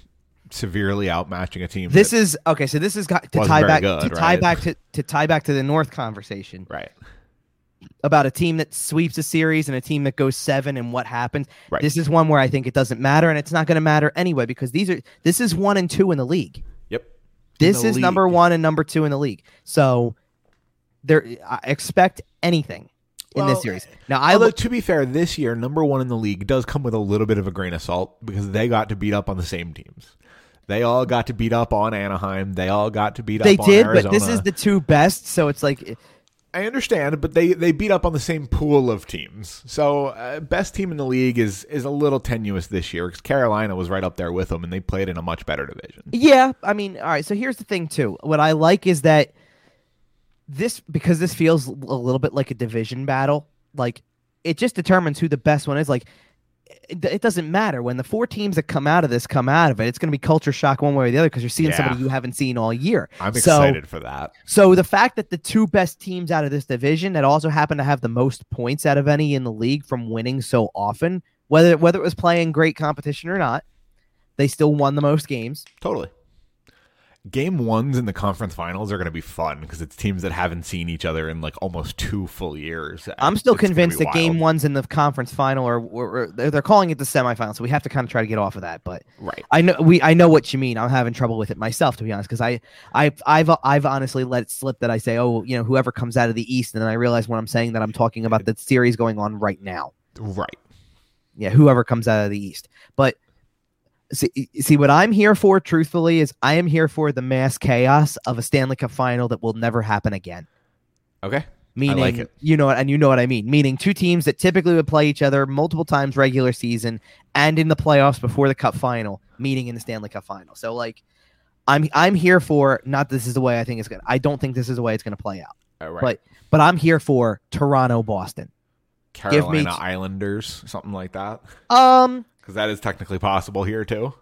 severely outmatching a team. This is okay. So this is got to tie back good, to tie back to, to tie back to the North conversation right. about a team that sweeps a series and a team that goes seven and what happens. Right. This is one where I think it doesn't matter and it's not going to matter anyway because these are this is one and two in the league. Yep. This the is number one and number two in the league. So there, I expect anything in Well, this series. Now I Although look. to be fair, this year number one in the league does come with a little bit of a grain of salt because they got to beat up on the same teams. They all got to beat up on Anaheim. They all got to beat They up on did, but this is the two best. So it's like I understand, but they they beat up on the same pool of teams. So uh, best team in the league is is a little tenuous this year because Carolina was right up there with them, and they played in a much better division. Yeah, I mean, all right. So here's the thing, too. What I like is that this because this feels a little bit like a division battle. Like it just determines who the best one is. Like it, it doesn't matter when the four teams that come out of this come out of it. It's going to be culture shock one way or the other because you're seeing Yeah. somebody you haven't seen all year. I'm So- excited for that. So the fact that the two best teams out of this division that also happen to have the most points out of any in the league from winning so often, whether whether it was playing great competition or not, they still won the most games. Totally. Game ones in the conference finals are going to be fun because it's teams that haven't seen each other in like almost two full years. I'm still It's convinced that game one's in the conference final, or, or, or they're, they're calling it the semifinal. So we have to kind of try to get off of that. But right? I know we I know what you mean. I'm having trouble with it myself, to be honest, because I I I've I've honestly let it slip that I say, oh, you know, whoever comes out of the East, and then I realize when I'm saying that I'm talking about the series going on right now. Right. Yeah, whoever comes out of the East. But see, see what I'm here for, truthfully, is I am here for the mass chaos of a Stanley Cup final that will never happen again. Okay. Meaning, like you know, what- and you know what I mean. Meaning, two teams that typically would play each other multiple times regular season and in the playoffs before the Cup final, meeting in the Stanley Cup final. So, like, I'm I'm here for not this is the way I think it's gonna. I don't think this is the way it's gonna play out. All right. But but I'm here for Toronto, Boston. Carolina Islanders, something like that, Um, because that is technically possible here too.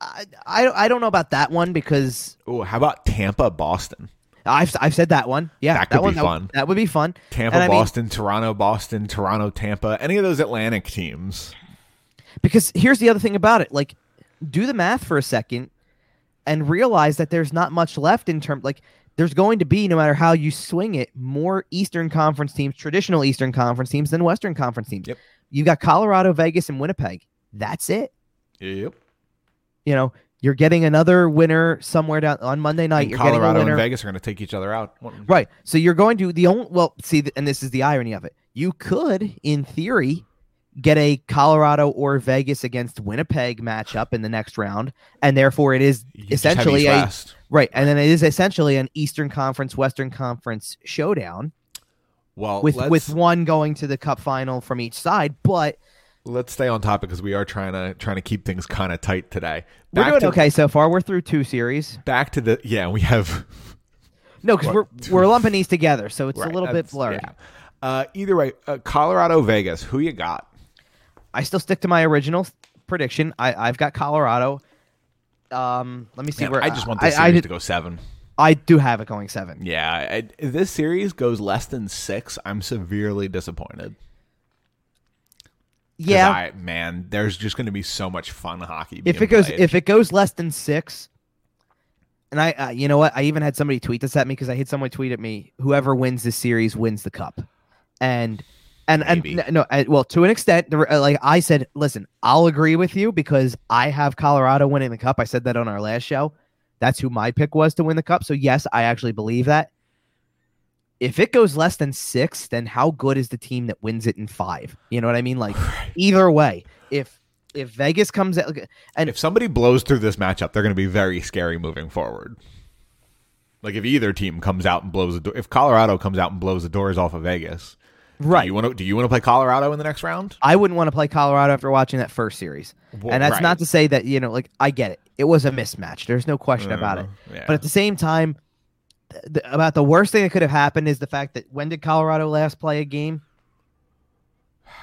I, I I don't know about that one because Oh, how about Tampa, Boston? I've I've said that one. Yeah, That could one be fun. That would be fun. Tampa, And I mean- Boston, Toronto, Boston, Toronto, Tampa, any of those Atlantic teams. Because here's the other thing about it. Like, do the math for a second and realize that there's not much left in terms like there's going to be, no matter how you swing it, more Eastern Conference teams, traditional Eastern Conference teams than Western Conference teams. Yep. You've got Colorado, Vegas, and Winnipeg. That's it. Yep. You know, You're getting another winner somewhere down on Monday night. And you're Colorado and. Vegas are going to take each other out. Right. So you're going to the only well, see, and this is the irony of it. You could, in theory, get a Colorado or Vegas against Winnipeg matchup in the next round, and therefore it is You essentially a right, and then it is essentially an Eastern Conference Western Conference showdown Well, with let's, with one going to the Cup final from each side. But let's stay on topic because we are trying to trying to keep things kind of tight today. we're doing to, okay so far. We're through two series. Back to the yeah, we have No, because we're we're lumping these together, so it's right, a little bit blurry. yeah. Uh, either way, uh, Colorado, Vegas. Who you got? I still stick to my original prediction. I, I've got Colorado. Um, let me see Man, where I just want I, this I, series did- to go seven. I do have it going seven. Yeah, I, this series goes less than six, I'm severely disappointed. Yeah, I, man, there's just going to be so much fun hockey. if it goes played. if it goes less than six, and I, uh, you know what, I even had somebody tweet this at me because I had someone tweet at me, whoever wins this series wins the cup, and and Maybe. and no, uh, well, to an extent, uh, like I said, listen, I'll agree with you because I have Colorado winning the cup. I said that on our last show. That's who my pick was to win the cup. So yes, I actually believe that. If it goes less than six, then how good is the team that wins it in five? You know what I mean? Like either way, if if Vegas comes out, and if somebody blows through this matchup, they're going to be very scary moving forward. Like if either team comes out and blows the door, if Colorado comes out and blows the doors off of Vegas, right, Do you want to? Do you want to play Colorado in the next round? I wouldn't want to play Colorado after watching that first series. Well, and that's right. not to say that you know, like I get it. It was a mismatch. There's no question about it. Uh, yeah. But at the same time, th- th- about the worst thing that could have happened is the fact that when did Colorado last play a game?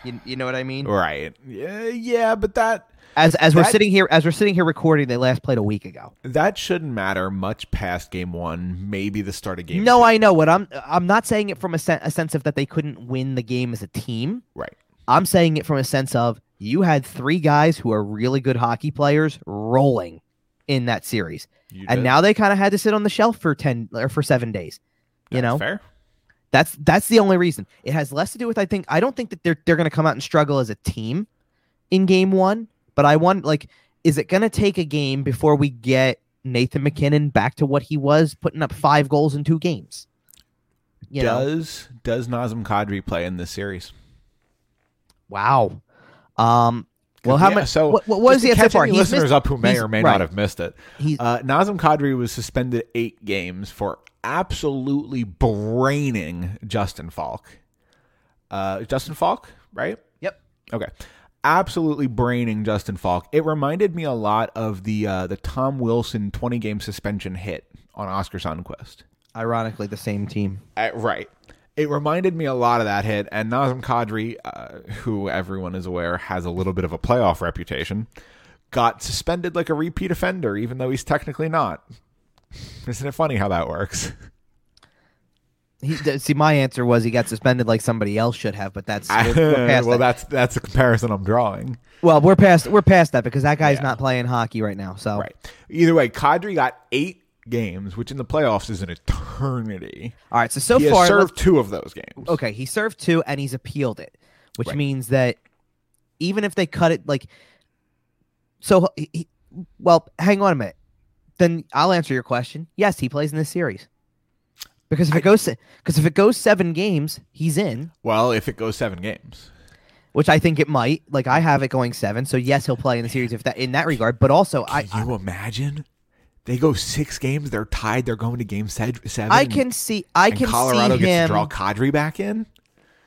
You, you know what I mean? right, yeah, yeah, but that As as we're sitting here, as we're sitting here recording, they last played a week ago. that shouldn't matter much past game one, maybe the start of game. no, two. I know what I'm. I'm not saying it from a, sen- a sense of that they couldn't win the game as a team. right. I'm saying it from a sense of you had three guys who are really good hockey players rolling in that series, You and did. now they kind of had to sit on the shelf for ten or for seven days. You That's know, fair. That's that's the only reason. It has less to do with I think I don't think that they're they're going to come out and struggle as a team in game 1, but I want like is it going to take a game before we get Nathan MacKinnon back to what he was putting up 5 goals in 2 games? You know. does does Nazem Kadri play in this series? Wow. Um well how Yeah, much So what, what was just he to catch any listeners missed- up who may or may right. not have missed it. Uh, Nazem Kadri was suspended eight games for absolutely braining Justin Faulk. Uh, Justin Faulk, right? Yep. Okay. Absolutely braining Justin Faulk. It reminded me a lot of the uh, the Tom Wilson twenty game suspension hit on Oskar Sundqvist. ironically the same team. Uh, right. It reminded me a lot of that hit, and Nazem Kadri, uh, who everyone is aware has a little bit of a playoff reputation, got suspended like a repeat offender, even though he's technically not. Isn't it funny how that works? He see my answer was he got suspended like somebody else should have, but that's we're, <laughs> well, that. that's that's the comparison I'm drawing. well, we're past we're past that because that guy's Yeah. not playing hockey right now. So Right. Either way, Kadri got eight games, which in the playoffs is an eternity. all right, so so he far served two of those games. okay, he served two and he's appealed it, which Right. means that even if they cut it like so he, he- well, hang on a minute. Then I'll answer your question. Yes, he plays in this series. Because if it goes because if it goes 7 games, he's in, Well, if it goes seven games. which I think it might. Like I have it going 7, so yes, he'll play in the series if that in that regard, but also I Can you imagine? They go six games, they're tied, they're going to game seven. I can see I can Colorado see gets him to draw Kadri back in.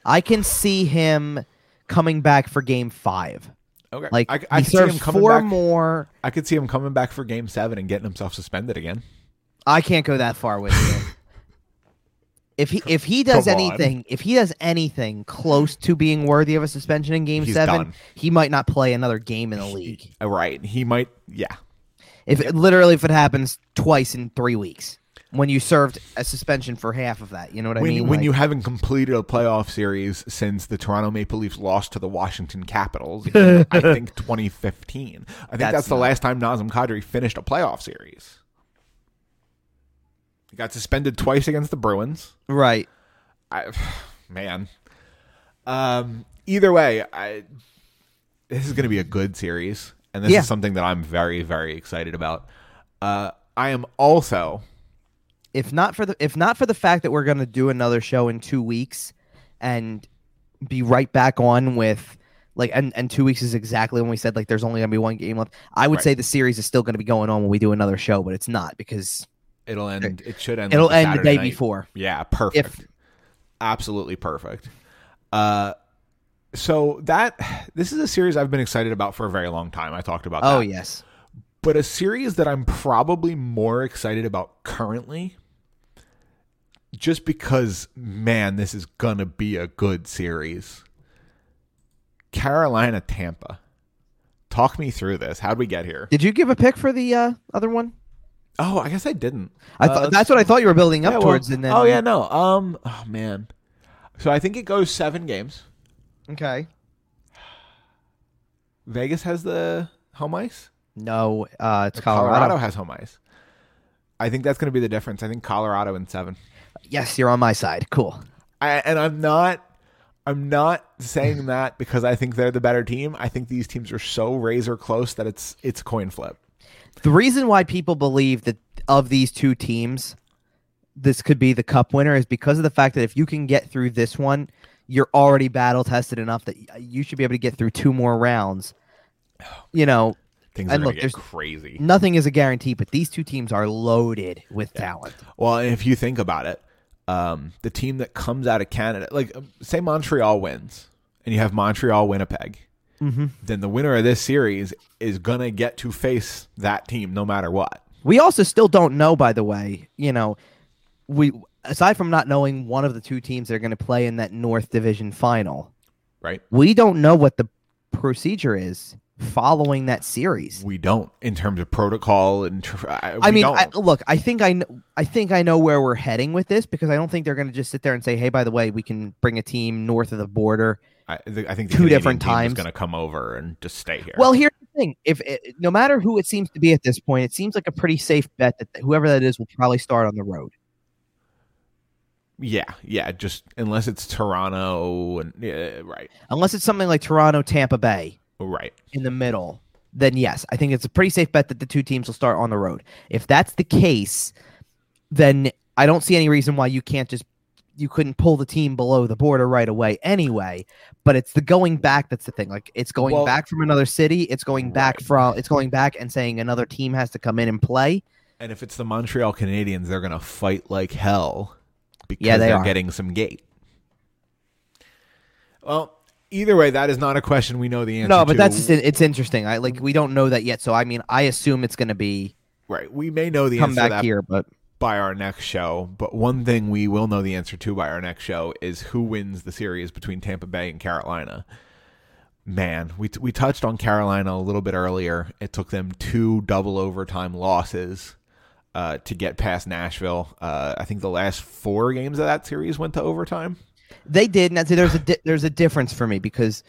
I can see him coming back for game 5. Okay, Like I, I he see him served coming four back. more I could see him coming back for game seven and getting himself suspended again. I can't go that far with you. <laughs> if he if he does anything, if he does anything close to being worthy of a suspension in game He's 7, done. he might not play another game in the league. Uh, Right, he might. Yeah, If it, literally if it happens twice in 3 weeks when you served a suspension for half of that, you know what when I mean? when Like, you haven't completed a playoff series since the Toronto Maple Leafs lost to the Washington Capitals, in, <laughs> I think 2015. I think that's, That's the not- last time Nazem Kadri finished a playoff series. He got suspended twice against the Bruins. right. I, man. Um, either way, I this is going to be a good series, and this Yeah. is something that I'm very very excited about. Uh, I am also if not for the if not for the fact that we're going to do another show in 2 weeks and be right back on with like and, and 2 weeks is exactly when we said like there's only going to be one game left. I would Right. say the series is still going to be going on when we do another show, but it's not because it'll end. It should end. it'll like end the day night. before. Yeah, perfect. Absolutely perfect. Uh, so that this is a series I've been excited about for a very long time. I talked about. Oh that. yes. but a series that I'm probably more excited about currently, just because, man, this is gonna be a good series. Carolina Tampa. Talk me through this. How'd we get here? Did you give a pick for the uh, other one? Oh, I guess I didn't. I Uh, that's what I thought you were building up Yeah, well- towards and then oh yeah, no. Um, oh man. So I think it goes seven games. Okay. Vegas has the home ice. No, uh, it's Colorado. Colorado. has home ice. I think that's going to be the difference. I think Colorado in seven. Yes, you're on my side. Cool. I, and I'm not. I'm not saying <laughs> that because I think they're the better team. I think these teams are so razor close that it's it's coin flip. The reason why people believe that of these two teams, this could be the cup winner is because of the fact that if you can get through this one, you're already battle tested enough that you should be able to get through two more rounds. You know, Things And are look, get there's- crazy. nothing is a guarantee, but these two teams are loaded with talent. Well, if you think about it, um, the team that comes out of Canada, like um, say Montreal wins, and you have Montreal Winnipeg, Mm-hmm. then the winner of this series is gonna get to face that team no matter what. We also still don't know, by the way, you know, we aside from not knowing one of the two teams that are going to play in that North Division final, Right? we don't know what the procedure is following that series. We don't in terms of protocol and. Tr- I, I mean. I, look, I think I, kn- I think I know where we're heading with this because I don't think they're going to just sit there and say, "Hey, by the way, we can bring a team north of the border." I, th- I think the two Canadian different times. going to come over and just stay here. Well, here's the thing: if it, no matter who it seems to be at this point, it seems like a pretty safe bet that whoever that is will probably start on the road. Yeah, yeah. Just unless it's Toronto and yeah, right, Unless it's something like Toronto, Tampa Bay right. in the middle, then yes, I think it's a pretty safe bet that the two teams will start on the road. If that's the case, then I don't see any reason why you can't just you couldn't pull the team below the border right away anyway. But it's the going back that's the thing. Like it's going Well- back from another city. It's going back from it's going back and saying another team has to come in and play. And if it's the Montreal Canadiens, they're going to fight like hell because Yeah, they are are. getting some gate. Well, either way, that is not a question we know the answer No, but to. that's just, it's interesting. I like we don't know that yet. So I mean, I assume it's going to be right. We may know the come answer to back that here, but by our next show. But one thing we will know the answer to by our next show is who wins the series between Tampa Bay and Carolina. Man, we we touched on Carolina a little bit earlier. It took them two double overtime losses uh, to get past Nashville. Uh, I think the last four games of that series went to overtime. They did, and there's a di- there's a difference for me because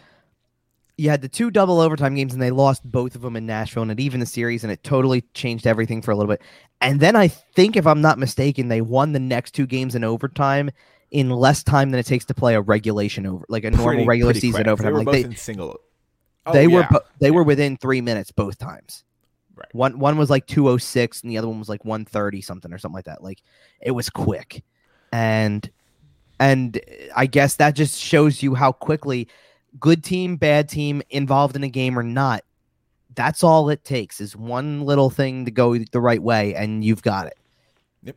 you had the two double overtime games, and they lost both of them in Nashville, and it even the series, and it totally changed everything for a little bit. And then I think, if I'm not mistaken, they won the next two games in overtime in less time than it takes to play a regulation over, like a normal regular season quick. overtime. They were like both they, in single. Oh, they were yeah. bo- they were within three minutes both times. Right. One one was like two oh six, and the other one was like one thirty something or something like that. Like it was quick, and and I guess that just shows you how quickly good team, bad team, involved in a game or not. That's all it takes is one little thing to go the right way, and you've got it. Yep.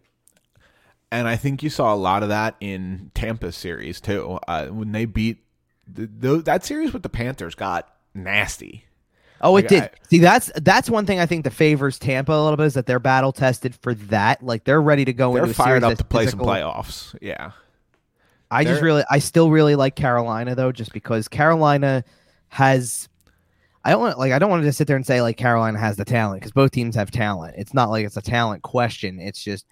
And I think you saw a lot of that in Tampa series too. Uh, when they beat the, the, that series with the Panthers, got nasty. Oh, it Like, did. I- See, that's that's one thing I think that favors Tampa a little bit is that they're battle tested for that. Like they're ready to go They're into fired up to play physical. some playoffs. Yeah, I just They're- really, I still really like Carolina though, just because Carolina has. I don't want like I don't want to just sit there and say like Carolina has the talent because both teams have talent. It's not like it's a talent question. It's just,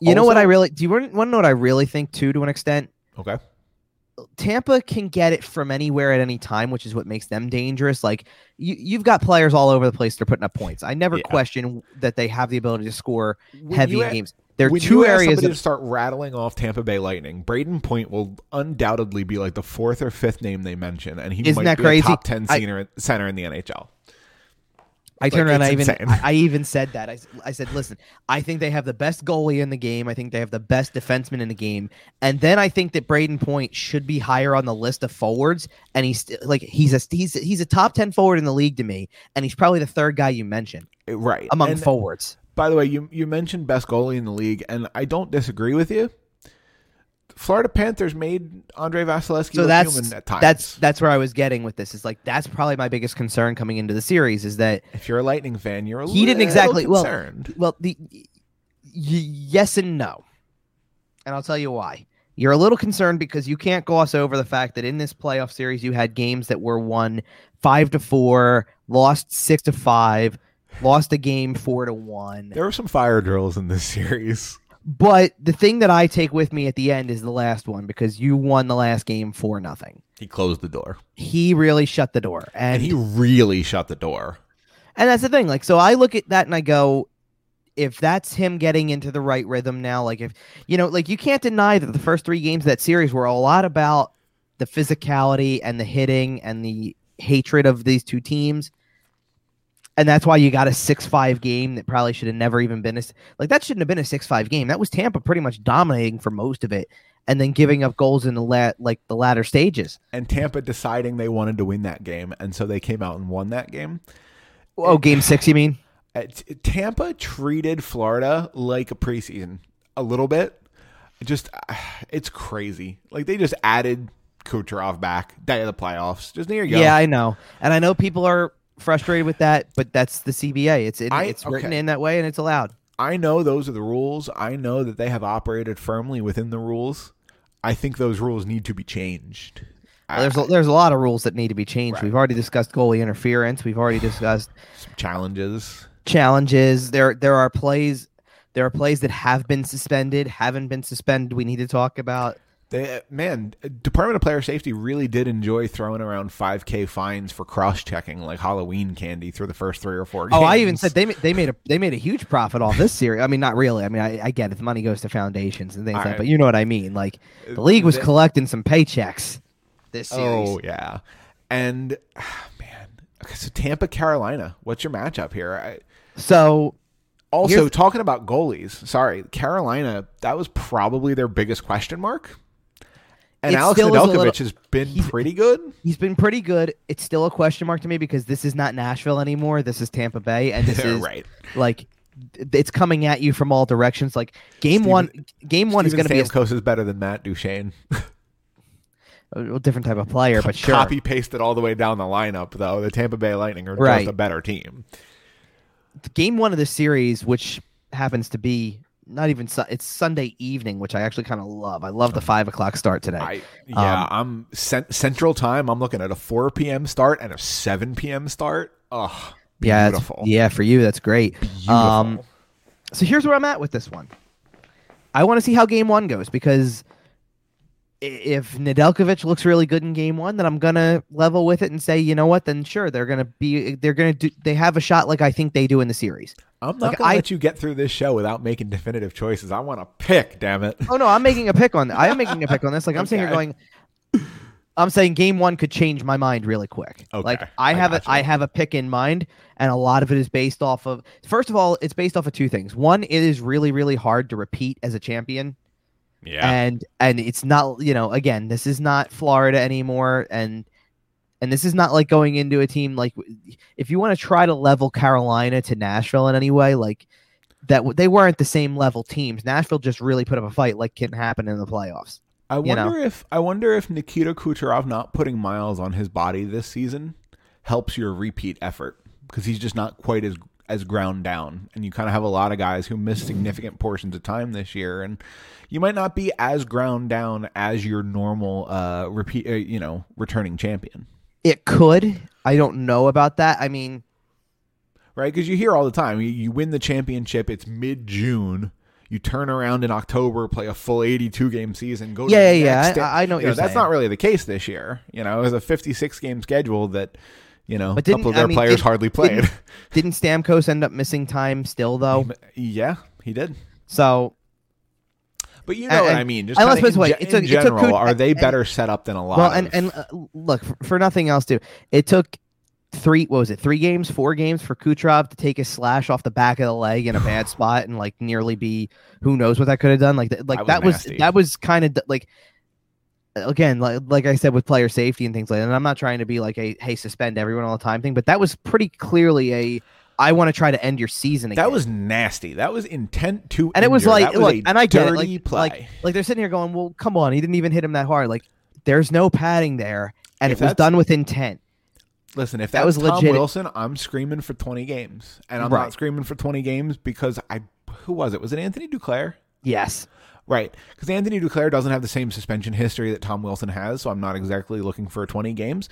you know what I really do. You want to know what I really think too, to an extent. okay. Tampa can get it from anywhere at any time, which is what makes them dangerous. Like you, you've got players all over the place. They're putting up points. I never Yeah. question that they have the ability to score When heavy you in a- games. There are when two you areas somebody of to start rattling off Tampa Bay Lightning. Brayden Point will undoubtedly be like the fourth or fifth name they mention, and he Isn't might that be crazy? a top ten I- center, center in the NHL. I turned Like, around. I even insane. I, even said that. I, I said, listen, I think they have the best goalie in the game. I think they have the best defenseman in the game, and then I think that Brayden Point should be higher on the list of forwards. And he's like he's a he's he's a top ten forward in the league to me, and he's probably the third guy you mentioned eh, right among And, forwards. by the way you you mentioned best goalie in the league and i don't disagree with you florida panthers made andrei vasilevskiy So that's human at times that's that's where I was getting with this. Is like that's probably my biggest concern coming into the series is that if you're a lightning fan you're a He didn't little exactly- well, well the y- yes and no, and I'll tell you why. You're a little concerned because you can't gloss over the fact that in this playoff series you had games that were won five to four, lost six to five, lost a game four to one. there were some fire drills in this <laughs> series But the thing that I take with me at the end is the last one because you won the last game for nothing. he closed the door He really shut the door, and and he really shut the door And that's the thing. Like, so I look at that and I go, if that's him getting into the right rhythm now, like if you know, like you can't deny that the first three games of that series were a lot about the physicality and the hitting and the hatred of these two teams. And that's why you got a six-five game that probably should have never even been a like that shouldn't have been a six-five game. That was Tampa pretty much dominating for most of it, and then giving up goals in the lat like the latter stages. and tampa deciding they wanted to win that game and so they came out and won that game Oh, game six, you mean? Uh, Tampa treated Florida like a preseason a little bit. Just uh, it's crazy. Like they just added Kucherov back day of the playoffs. Just there you go. Yeah, I know, and I know people are frustrated with that, but that's the CBA. It's in, I- it's written okay. in that way, and it's allowed. I know those are the rules. I know that they have operated firmly within the rules. I think those rules need to be changed. Well, there's a, there's a lot of rules that need to be changed. Right. We've already discussed goalie interference. We've already discussed Some challenges. challenges. There there are plays there are plays that have been suspended, haven't been suspended. We need to talk about. They, man, Department of Player Safety really did enjoy throwing around 5K fines for cross-checking like Halloween candy through the first three or four. Games. Oh, I even said they they made a they made a huge profit off this series. I mean, not really. I mean, I, I get it. The money goes to foundations and things like that, but you know what I mean. Like the league was collecting some paychecks this oh, series. Oh yeah, and ah, man, okay, so Tampa, Carolina. What's your matchup here? I, So also, talking about goalies. Sorry, Carolina. That was probably their biggest question mark. And It Alex Nedeljkovic has been pretty good. He's been pretty good. It's still a question mark to me because this is not Nashville anymore. This is Tampa Bay, and this <laughs> is right. like it's coming at you from all directions. Like game Steven- one, game one is going to be Stamkos is better than Matt Duchene. <laughs> a, a different type of player, but sure. Copy pasted all the way down the lineup, though. The Tampa Bay Lightning are Right. just a better team. Game one of the series, which happens to be not even su- it's Sunday evening, which I actually kind of love. I love the five o'clock start today. I yeah, Um, I'm cent- Central Time. I'm looking at a 4 p.m. start and a 7 p.m. start. Ugh, yeah, beautiful. yeah, for you that's great. Beautiful. Um, so here's where I'm at with this one. I want to see how game one goes because if Nedeljkovic looks really good in game one, then I'm gonna level with it and say, you know what? Then sure, they're gonna be, they're gonna do, they have a shot like I think they do in the series. I'm not Like, gonna I- let you get through this show without making definitive choices. I want to pick. Damn it. Oh no, I'm making a pick on. I am making a pick on this. Like I'm sitting here Okay. going. I'm saying game one could change my mind really quick. Okay, Like I I have a gotcha. I have a pick in mind, and a lot of it is based off of. First of all, it's based off of two things. One, it is really really hard to repeat as a champion. Yeah. and and it's not you know again this is not florida anymore and and this is not like going into a team like if you want to try to level carolina to nashville in any way like that w- they weren't the same level teams. Nashville just really put up a fight like can happen in the playoffs I wonder know. if I wonder if Nikita Kucherov not putting miles on his body this season helps your repeat effort because he's just not quite as as ground down, and you kind of have a lot of guys who miss significant portions of time this year, and you might not be as ground down as your normal uh repeat, uh, you know, returning champion, it could i don't know about that i mean right? Because you hear all the time, you, you win the championship, it's mid June. You turn around in October, play a full 82 game season, go to Yeah, yeah, yeah. I- I know You you're That's saying. not really the case this year. You know, it was a 56 game schedule that, you know, a couple of their I mean, players did- hardly played. didn't- <laughs> didn't stamkos end up missing time still though yeah, he did. so But you know And- what I mean. Just and let's put it in, way, ge- it took- in general, Kut- are they and- better set up than a lot? well and and uh, look for, for nothing else too it took three what was it three games four games for Kucherov to take a slash off the back of the leg in a bad <sighs> spot and like nearly be who knows what that could have done like like That was that was that was kind of like again like like I said with player safety and things like that and I'm not trying to be like a hey suspend everyone all the time thing but that was pretty clearly a I want to try to end your season again. That was nasty. That was intent to and it was like was look and I get it like, play. like like they're sitting here going well come on he didn't even hit him that hard like there's no padding there and If it was done with intent Listen, if that that was was Tom legit- Wilson, I'm screaming for 20 games, and I'm Right. not screaming for 20 games because I who was it? Was it Anthony Duclair? yes Right, because Anthony Duclair doesn't have the same suspension history that Tom Wilson has, so I'm not exactly looking for 20 games.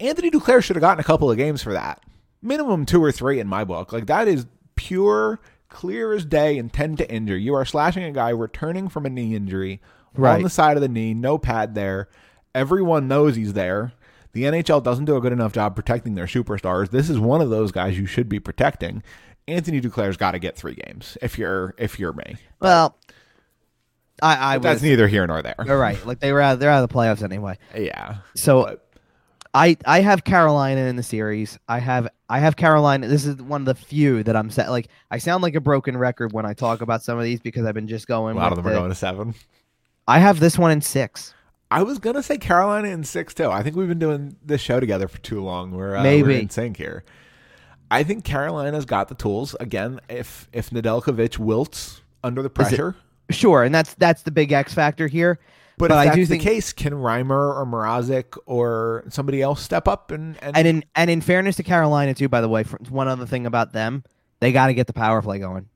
Anthony Duclair should have gotten a couple of games for that, minimum two or three in my book. Like that is pure, clear as day intent to injure. You are slashing a guy returning from a knee injury on the side of the knee, no pad there. Everyone knows he's there. The NHL doesn't do a good enough job protecting their superstars. This is one of those guys you should be protecting. Anthony Duclair's got to get three games if you're if you're me. well I I that's was neither here nor there. You're right. Like they were out, they're out of the playoffs anyway. Yeah. So But- I I have Carolina in the series. I have I have Carolina. This is one of the few that I'm set. Like I sound like a broken record when I talk about some of these because I've been just going. A lot of them are going to seven. I have this one in six. I was gonna say Carolina in six too. I think we've been doing this show together for too long. We're uh, Maybe. we're in sync here. I think Carolina's got the tools. Again, if if Nedeljkovic wilts under the pressure, Sure, and that's that's the big X factor here. But, but if I that's do the case, can Reimer or Mrazek or somebody else step up and and, And in and in fairness to Carolina too, by the way, one other thing about them, they got to get the power play going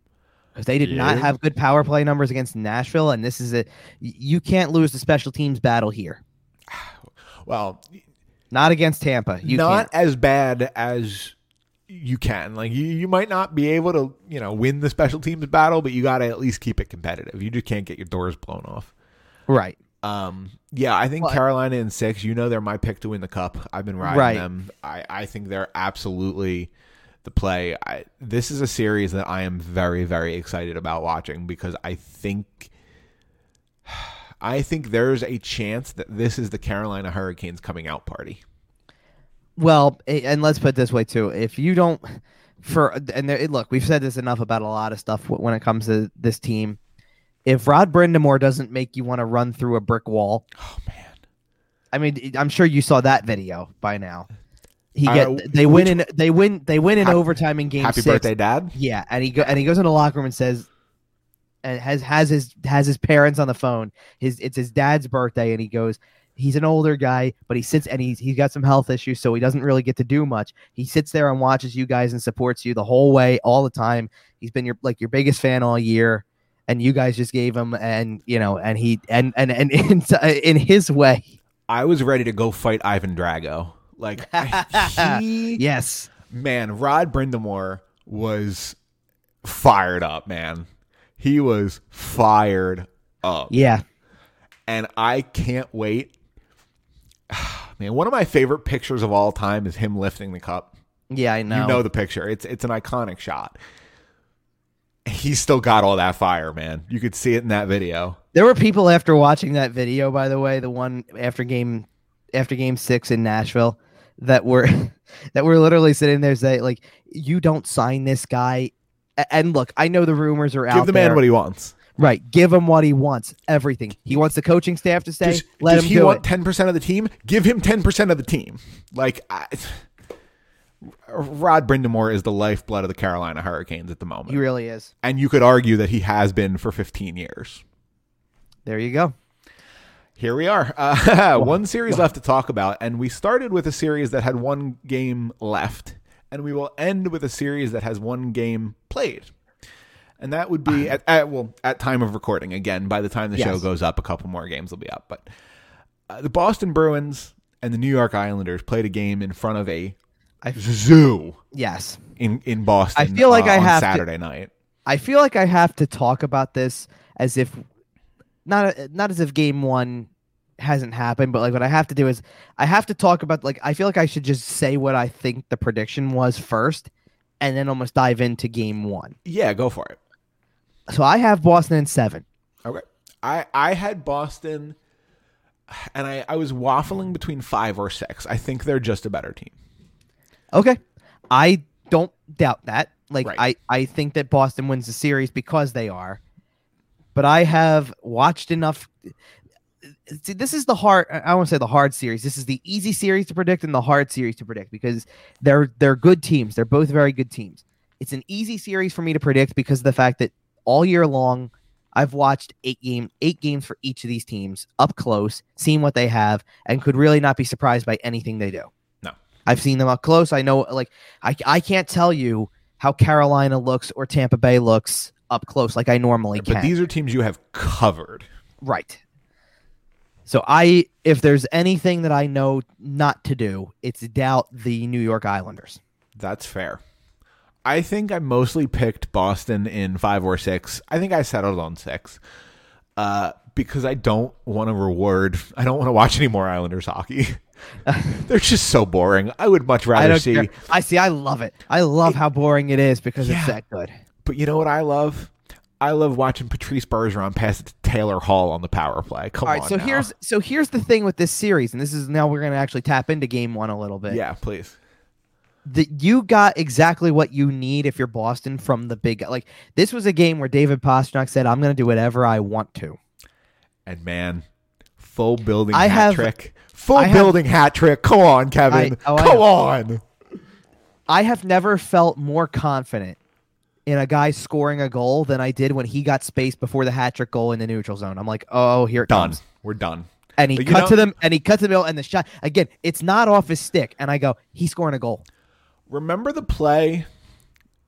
because they did not have good power play numbers against Nashville, and this is a you can't lose the special teams battle here. <sighs> well, Not against Tampa. You not can't. as bad as you can. Like you, you might not be able to, you know, win the special teams battle, but you got to at least keep it competitive. You just can't get your doors blown off. Right. Um, yeah, I think Well, Carolina in six. You know, they're my pick to win the cup. I've been riding Right. them. I, I think they're absolutely the play. I, this is a series that I am very, very excited about watching because I think, <sighs> I think there's a chance that this is the Carolina Hurricanes coming out party. Well, and let's put it this way too: if you don't, for and there, look, we've said this enough about a lot of stuff when it comes to this team. If Rod Brind'Amour doesn't make you want to run through a brick wall, Oh man, I mean, I'm sure you saw that video by now. He Uh, get they win in they win they win in Hap- overtime in game happy six. birthday, Dad! Yeah, and he go and he goes in the locker room and says, and has has his has his parents on the phone. His it's his dad's birthday, and he goes. He's an older guy, but he sits and he's he's got some health issues, so he doesn't really get to do much. He sits there and watches you guys and supports you the whole way, all the time. He's been your like your biggest fan all year, and you guys just gave him and you know and he and and and <laughs> in, in his way, I was ready to go fight Ivan Drago. Like <laughs> he, yes, man, Rod Brind'Amour was fired up, man. He was fired up. yeah, And I can't wait. <sighs> Man, one of my favorite pictures of all time is him lifting the cup. yeah, I know. You know the picture. It's it's an iconic shot. He's still got all that fire, man. You could see it in that video. There were people after watching that video, by the way, the one after game after game six in Nashville, that were <laughs> that were literally sitting there saying, like, you don't sign this guy. And look, I know the rumors are out Give the man there. what he wants. right. Give him what he wants. Everything. He wants the coaching staff to stay. Does, let does him he do want ten percent of the team? Give him ten percent of the team. Like I, Rod Brind'Amour is the lifeblood of the Carolina Hurricanes at the moment, He really is. and you could argue that he has been for fifteen years. There you go. Here we are. Uh, <laughs> one series left to talk about, and we started with a series that had one game left, and we will end with a series that has one game played. And that would be at, at well at time of recording. Again, by the time the show goes up, a couple more games will be up. But uh, the Boston Bruins and the New York Islanders played a game in front of a I- zoo Yes. in in Boston. I feel like uh, I have to- Saturday night. I feel like I have to talk about this as if not not as if game one hasn't happened, but like what I have to do is I have to talk about like I feel like I should just say what I think the prediction was first, and then almost dive into game one. Yeah, go for it. So I have Boston in seven. Okay. I I had Boston and I, I was waffling between five or six. I think they're just a better team. Okay. I don't doubt that. Like Right. I, I think that Boston wins the series because they are. But I have watched enough See, this is the hard I won't say the hard series. This is the easy series to predict and the hard series to predict because they're they're good teams. They're both very good teams. It's an easy series for me to predict because of the fact that all year long I've watched eight game eight games for each of these teams up close, seen what they have, and could really not be surprised by anything they do. I've seen them up close. I know like I I can't tell you how Carolina looks or Tampa Bay looks up close like I normally can. But these are teams you have covered. Right. So I if there's anything that I know not to do, it's doubt the New York Islanders. That's fair. I think I mostly picked Boston in five or six. I think I settled on six. Uh, because I don't want to reward. I don't want to watch any more Islanders hockey. <laughs> They're just so boring. I would much rather don't see. care. I see I love it. I love how boring it is because Yeah. it's that good. But you know what I love? I love watching Patrice Bergeron pass it to Taylor Hall on the power play. Come All right, on. so now. here's so here's the thing with this series, and this is now we're gonna actually tap into game one a little bit. yeah, please. that you got exactly what you need if you're Boston from the big like this was a game where David Pastrnak said, I'm gonna do whatever I want to. And man, full building I hat have- trick. Full I have- building hat trick. Come on, Kevin. I- oh, Come know. on. I have never felt more confident in a guy scoring a goal than I did when he got space before the hat trick goal in the neutral zone. I'm like, oh, here it Done. comes. We're done. And he But cut to them and he cut to the middle and the shot again, it's not off his stick. And I go, he's scoring a goal. Remember the play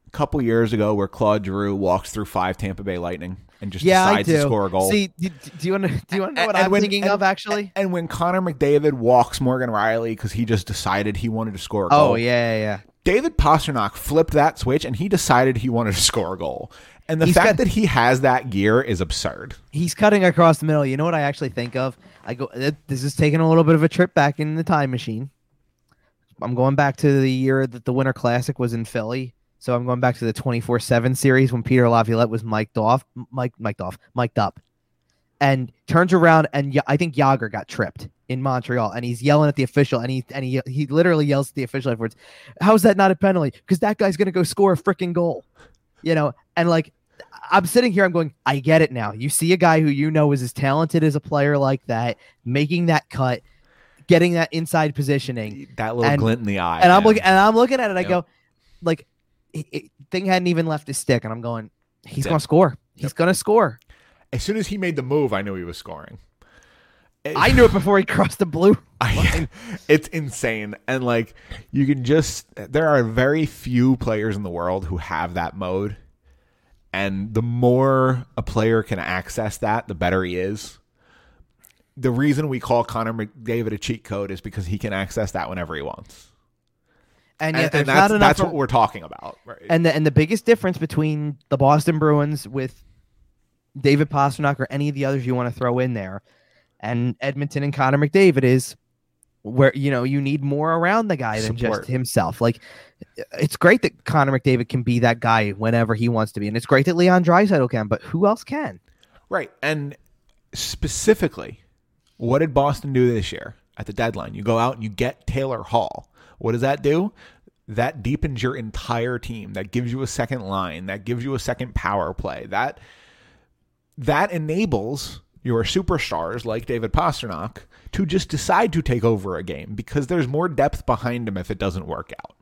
a couple years ago where Claude Giroux walks through five Tampa Bay Lightning and just Yeah, I decides do. to score a goal? See, do, do you want to do you want to know what And I'm when- thinking and- of actually? And when Connor McDavid walks Morgan Rielly because he just decided he wanted to score a oh, goal. Oh yeah, yeah, yeah. David Pastrnak flipped that switch and he decided he wanted to <laughs> score a goal. And the He's fact got- that he has that gear is absurd. He's cutting across the middle. You know what I actually think of? I go. This is taking a little bit of a trip back in the time machine. I'm going back to the year that the Winter Classic was in Philly. So I'm going back to the 24/7 series when Peter Laviolette was mic'd off, Mike mic'd off, mic'd up, and turns around and Ya- I think Jagr got tripped in Montreal, and he's yelling at the official, and he and he he literally yells at the official afterwards, "How is that not a penalty? Because that guy's gonna go score a freaking goal." You know, and like I'm sitting here, I'm going, I get it now. You see a guy who you know is as talented as a player like that, making that cut, getting that inside positioning, That little And- glint in the eye. and I'm looking, and I'm looking at it. I Yep. go, like, it, it- thing hadn't even left his stick, and I'm going, he's Yep. gonna score. He's Yep. gonna score. As soon as he made the move, I knew he was scoring. It- I knew it before he crossed the blue. <laughs> I, it's insane. And like you can just there are very few players in the world who have that mode. And the more a player can access that, the better he is. The reason we call Connor McDavid a cheat code is because he can access that whenever he wants. And And, yet, there's and that's that's of- what we're talking about. Right? and the and the biggest difference between the Boston Bruins with David Pastrnak or any of the others you want to throw in there, and Edmonton and Connor McDavid is where you know you need more around the guy than Support. just himself. Like it's great that Connor McDavid can be that guy whenever he wants to be, and it's great that Leon Draisaitl can, but who else can? Right. And specifically, what did Boston do this year at the deadline? You go out and you get Taylor Hall. What does that do? That deepens your entire team. That gives you a second line. That gives you a second power play. That that enables your superstars like David Pastrnak to just decide to take over a game because there's more depth behind him if it doesn't work out.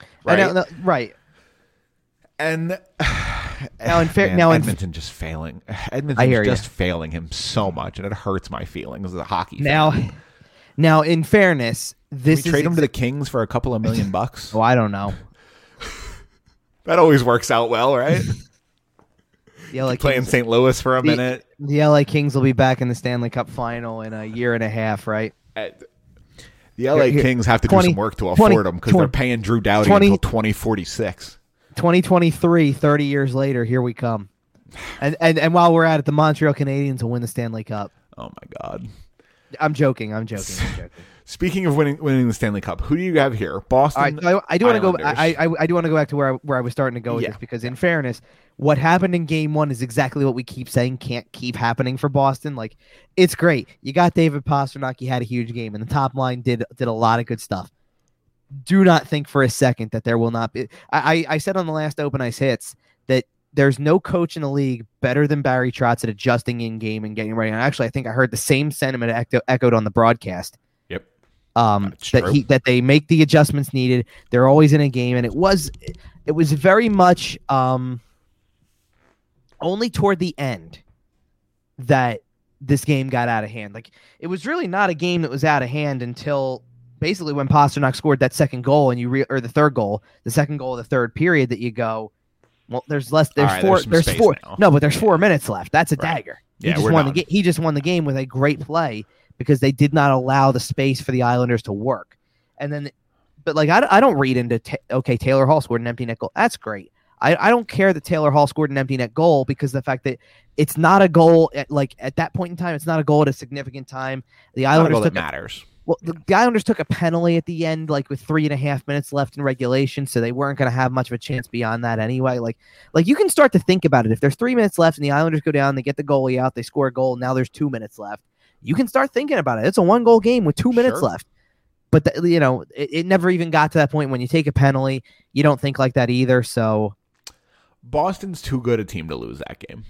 Oh, I Right. know- no, right. And <sighs> Now in fair- Man, now in- Edmonton just failing. <sighs> Edmonton's just failing him so much, and it hurts my feelings as a hockey fan. Now, now in fairness, this we is trade him to the Kings for a couple of million <laughs> bucks. oh, I don't know. <laughs> that always works out well, right? <laughs> The LA Play in St. Louis for a The- minute. the LA Kings will be back in the Stanley Cup final in a year and a half, right? Uh, The LA Here- here, Kings have to 20 do some work to 20 afford him because they're paying Drew Doughty 20 until 2046. 2023, 30 years later, here we come. And, and and while we're at it, the Montreal Canadiens will win the Stanley Cup. Oh my God! I'm joking. I'm joking. I'm joking. Speaking of winning winning the Stanley Cup, who do you have here? Boston. Right, I, I do want to go. I, I I do want to go back to where I, where I was starting to go with Yeah. this because, in fairness, what happened in Game One is exactly what we keep saying can't keep happening for Boston. Like, it's great. You got David Pastrnak. He had a huge game, and the top line did did a lot of good stuff. do not think for a second that there will not be. I, I, I said on the last Open Ice Hits that there's no coach in the league better than Barry Trotz at adjusting in game and getting ready. And actually, I think I heard the same sentiment echo, echoed on the broadcast. Um, that true. he that they make the adjustments needed. They're always in a game, and it was it was very much um only toward the end that this game got out of hand. Like it was really not a game that was out of hand until basically when Pastrnak scored that second goal and you re- or the third goal, the second goal of the third period that you go, well, there's less. There's right, four. there's There's, four. now. No, but there's four minutes left. That's a Right. dagger. He Yeah, just won done. the game. He just won the game with a great play because they did not allow the space for the Islanders to work. And then, but like I, I don't read into ta okay Taylor Hall scored an empty net goal. That's great. I, I don't care that Taylor Hall scored an empty net goal because the fact that it's not a goal at like at that point in time, it's not a goal at a significant time. The Islanders took that matters. well, the, the Islanders took a penalty at the end, like with three and a half minutes left in regulation, so they weren't going to have much of a chance beyond that anyway. Like, like you can start to think about it. If there's three minutes left and the Islanders go down, they get the goalie out, they score a goal. Now there's two minutes left. You can start thinking about it. It's a one goal game with two minutes Sure. left. But the, you know, it, it never even got to that point when you take a penalty. You don't think like that either. So Boston's too good a team to lose that game.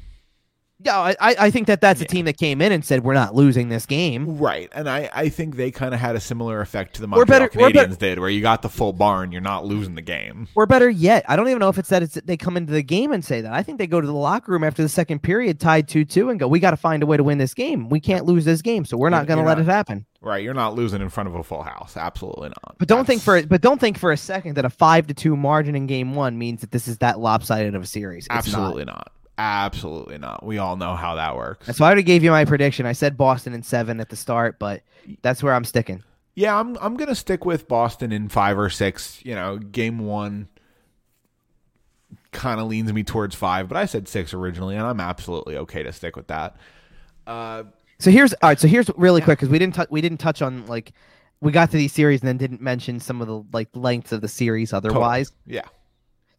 Yeah, I, I think that that's a team that came in and said we're not losing this game. Right. And I, I think they kind of had a similar effect to the Montreal better- Canadiens did, where you got the full barn, you're not losing the game. Or better yet, I don't even know if it's that it's they come into the game and say that. I think they go to the locker room after the second period, tied two two, and go, "We got to find a way to win this game. We can't lose this game, so we're not going to let not- it happen." Right. You're not losing in front of a full house. Absolutely not. But don't think for but don't think for a second that a five to two margin in game one means that this is that lopsided of a series. It's not. Absolutely not. Absolutely not. We all know how that works. That's why I already gave you my prediction. I said Boston in seven at the start, but that's where I'm sticking. Yeah, I'm I'm gonna stick with Boston in five or six. You know, game one kind of leans me towards five, but I said six originally, and I'm absolutely okay to stick with that. Uh, So here's all right. So here's really quick because we didn't tou- we didn't touch on like we got to these series and then didn't mention some of the like lengths of the series otherwise. yeah,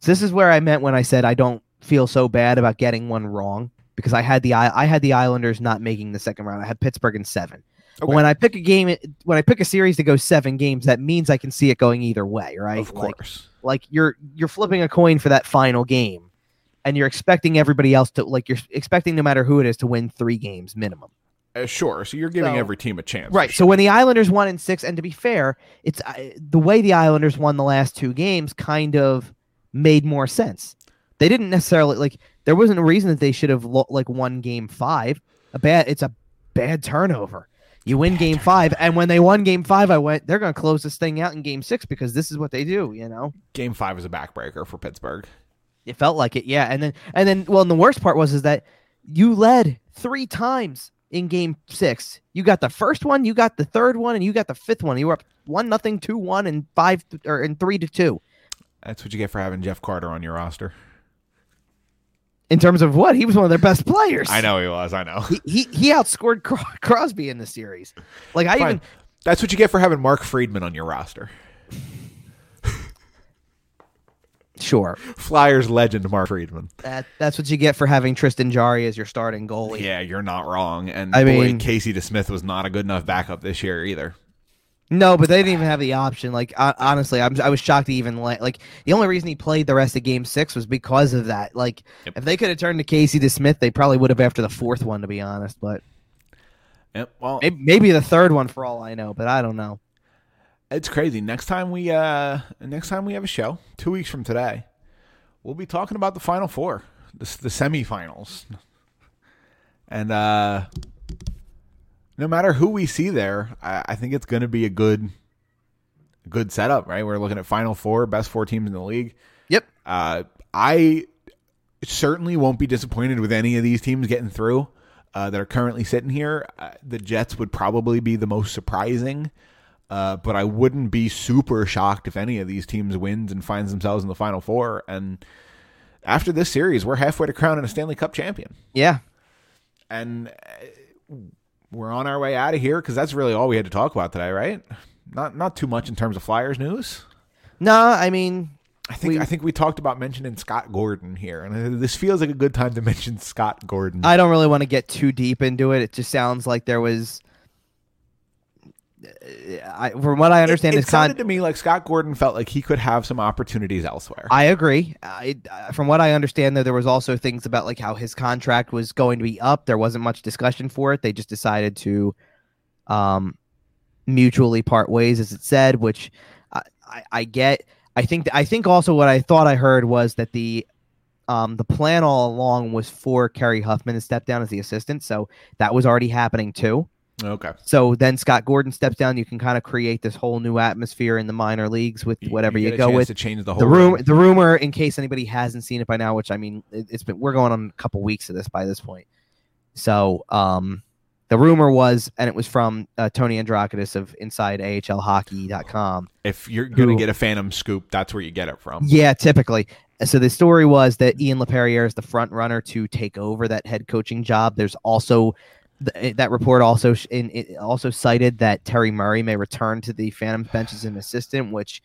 So this is where I meant when I said I don't feel so bad about getting one wrong because I had the I I had the Islanders not making the second round. I had Pittsburgh in seven. Okay. when I pick a game, when I pick a series to go seven games, that means I can see it going either way, right? of course. like you're you're flipping a coin for that final game, and you're expecting everybody else to like you're expecting no matter who it is to win three games minimum. Uh, sure. So you're giving So- every team a chance, Right. sure. So when the Islanders won in six, and to be fair, it's uh, the way the Islanders won the last two games kind of made more sense. They didn't necessarily like. There wasn't a reason that they should have lo- like won game five. A bad. It's a bad turnover. You win game five, and when they won game five, I went. They're going to close this thing out in game six because this is what they do. You know. game five is a backbreaker for Pittsburgh. It felt like it, yeah. And then and then well, and the worst part was is that you led three times in game six. You got the first one, you got the third one, and you got the fifth one. You were up one nothing, two one, and five or and three to two. That's what you get for having Jeff Carter on your roster. In terms of what he was one of their best players. I know he was. I know. He he, he outscored Cro- <laughs> Crosby in the series. Like I Fine. even That's what you get for having Mark Friedman on your roster. sure Flyers legend Mark Friedman. that that's what you get for having Tristan Jarry as your starting goalie. Yeah, you're not wrong. And I boy, mean- Casey DeSmith was not a good enough backup this year either. No, but they didn't even have the option. Like hon- honestly, I'm, I was shocked to even let, like the only reason he played the rest of Game Six was because of that. Like Yep. if they could have turned to Casey DeSmith, they probably would have after the fourth one, to be honest. But Yep. Well, maybe, maybe the third one for all I know. But I don't know. it's crazy. Next time we uh next time we have a show, two weeks from today, we'll be talking about the final four, the, the semifinals, and uh no matter who we see there, I, I think it's going to be a good good setup. Right, we're looking at final four, best four teams in the league. Yep. Uh, I certainly won't be disappointed with any of these teams getting through uh, that are currently sitting here. Uh, the Jets would probably be the most surprising, uh, but I wouldn't be super shocked if any of these teams wins and finds themselves in the Final Four. And after this series, we're halfway to crowning a Stanley Cup champion, Yeah. and uh, we're on our way out of here because that's really all we had to talk about today, right? Not not too much in terms of Flyers news. No, I mean, I think We- I think we talked about mentioning Scott Gordon here, and this feels like a good time to <laughs> mention Scott Gordon. I don't really want to get too deep into it. It just sounds like there was. I, from what I understand, it, it con- sounded to me like Scott Gordon felt like he could have some opportunities elsewhere. I agree. I, from what I understand, though, there was also things about like how his contract was going to be up. There wasn't much discussion for it. They just decided to um, mutually part ways, as it said, which I, I, I get. I think. I think also what I thought I heard was that the um, the plan all along was for Kerry Huffman to step down as the assistant, so that was already happening too. Okay. So then Scott Gordon steps down. You can kind of create this whole new atmosphere in the minor leagues with whatever you, a go with to change the whole the room room. the rumor in case anybody hasn't seen it by now which i mean it, it's been we're going on a couple weeks of this by this point so um the rumor was and it was from uh, tony androckitis of inside ahlhockey.com If you're gonna get a Phantom scoop, that's where you get it from. yeah typically so the story was that ian laperriere is the front runner to take over that head coaching job there's also th- eh, that report also sh- in, it also cited that terry murray may return to the phantom <sighs> bench as an assistant which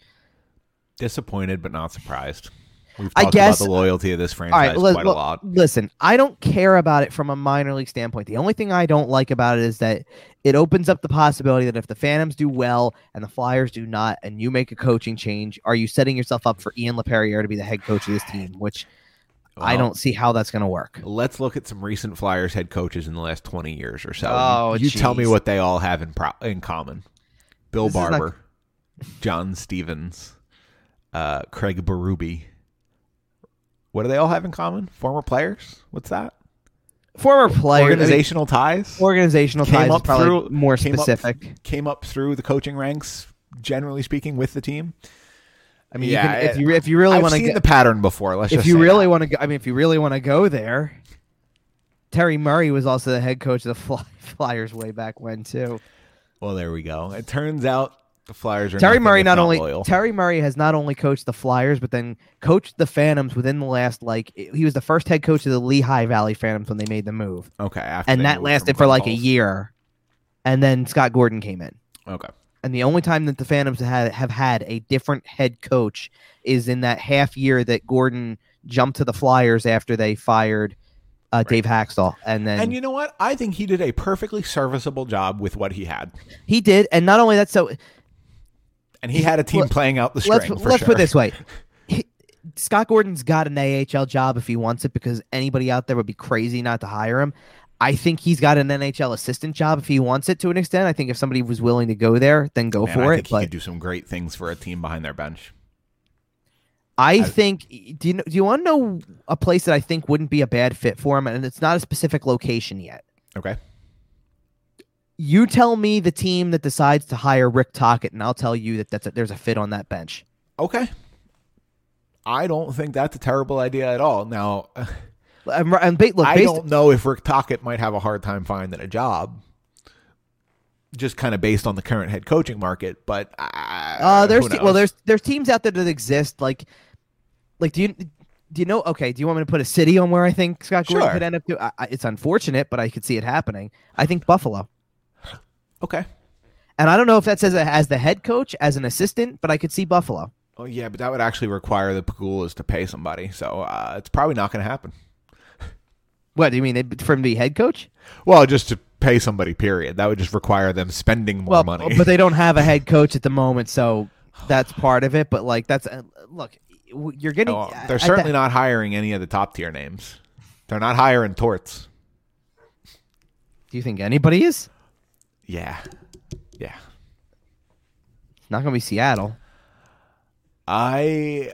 Disappointed but not surprised. We've I guess- about the loyalty of this franchise let- quite a lot. Listen, I don't care about it from a minor league standpoint. The only thing I don't like about it is that it opens up the possibility that if the Phantoms do well and the Flyers do not, and you make a coaching change, are you setting yourself up for Ian LaPerriere to be the head coach of this team? Which I don't see how that's going to work. Let's look at some recent Flyers head coaches in the last 20 years or so. Oh, you tell me what they all have in pro- in common. Bill This is not- Barber, John Stevens, uh, Craig Berube. What do they all have in common? Former players? What's that? Former players, Organizational ties? organizational Came ties is probably through- more came up- specific. Came up through the coaching ranks, generally speaking, with the team. I mean, Yeah, you can, if you if you really want to get the pattern before. Let's if you say really want to go, I mean, if you really want to go there, Terry Murray was also the head coach of the <laughs> Fly, Flyers way back when too. Well, there we go. It turns out the Flyers are Terry Murray if not only loyal. Terry Murray has not only coached the Flyers, but then coached the Phantoms within the last like he was the first head coach of the Lehigh Valley Phantoms when they made the move, okay, after and that lasted for like a year, and then Scott Gordon came in. Okay. And the only time that the Phantoms had, have had a different head coach is in that half year that Gordon jumped to the Flyers after they fired uh, Dave Hakstol, and then And you know what? I think he did a perfectly serviceable job with what he had. he did. And not only that, so And he had a team Let- playing out the let's string. for let's sure. put it this way. <laughs> He- Scott Gordon's got an AHL job if he wants it because anybody out there would be crazy not to hire him. I think he's got an NHL assistant job if he wants it to an extent. I think if somebody was willing to go there, then go Man, for I it. think he But could do some great things for a team behind their bench. I think do you know, do you want to know a place that I think wouldn't be a bad fit for him, and it's not a specific location yet. Okay. You tell me the team that decides to hire Rick Tocchet, and I'll tell you that that's a, there's a fit on that bench. Okay. I don't think that's a terrible idea at all. Now, <laughs> And, and look, I don't know if Rick Tocchet might have a hard time finding a job, just kind of based on the current head coaching market. But uh, Uh, there's te- well, there's there's teams out there that exist. Like, like do you do you know? Okay, do you want me to put a city on where I think Scott Gordon Sure. could end up? To, I, I, it's unfortunate, but I could see it happening. I think Buffalo, okay. and I don't know if that says as the head coach, as an assistant, but I could see Buffalo. Oh yeah, but that would actually require the Pegulas to pay somebody, so uh, it's probably not going to happen. What do you mean they'd- for him to be head coach? Well, just to pay somebody, period. That would just require them spending more well, money. but they don't have a head <laughs> coach at the moment, so that's part of it. But like that's uh, look, you're getting. Oh, they're the- certainly not hiring any of the top tier names. They're not hiring torts. Do you think anybody is? Yeah, yeah. It's not going to be Seattle. I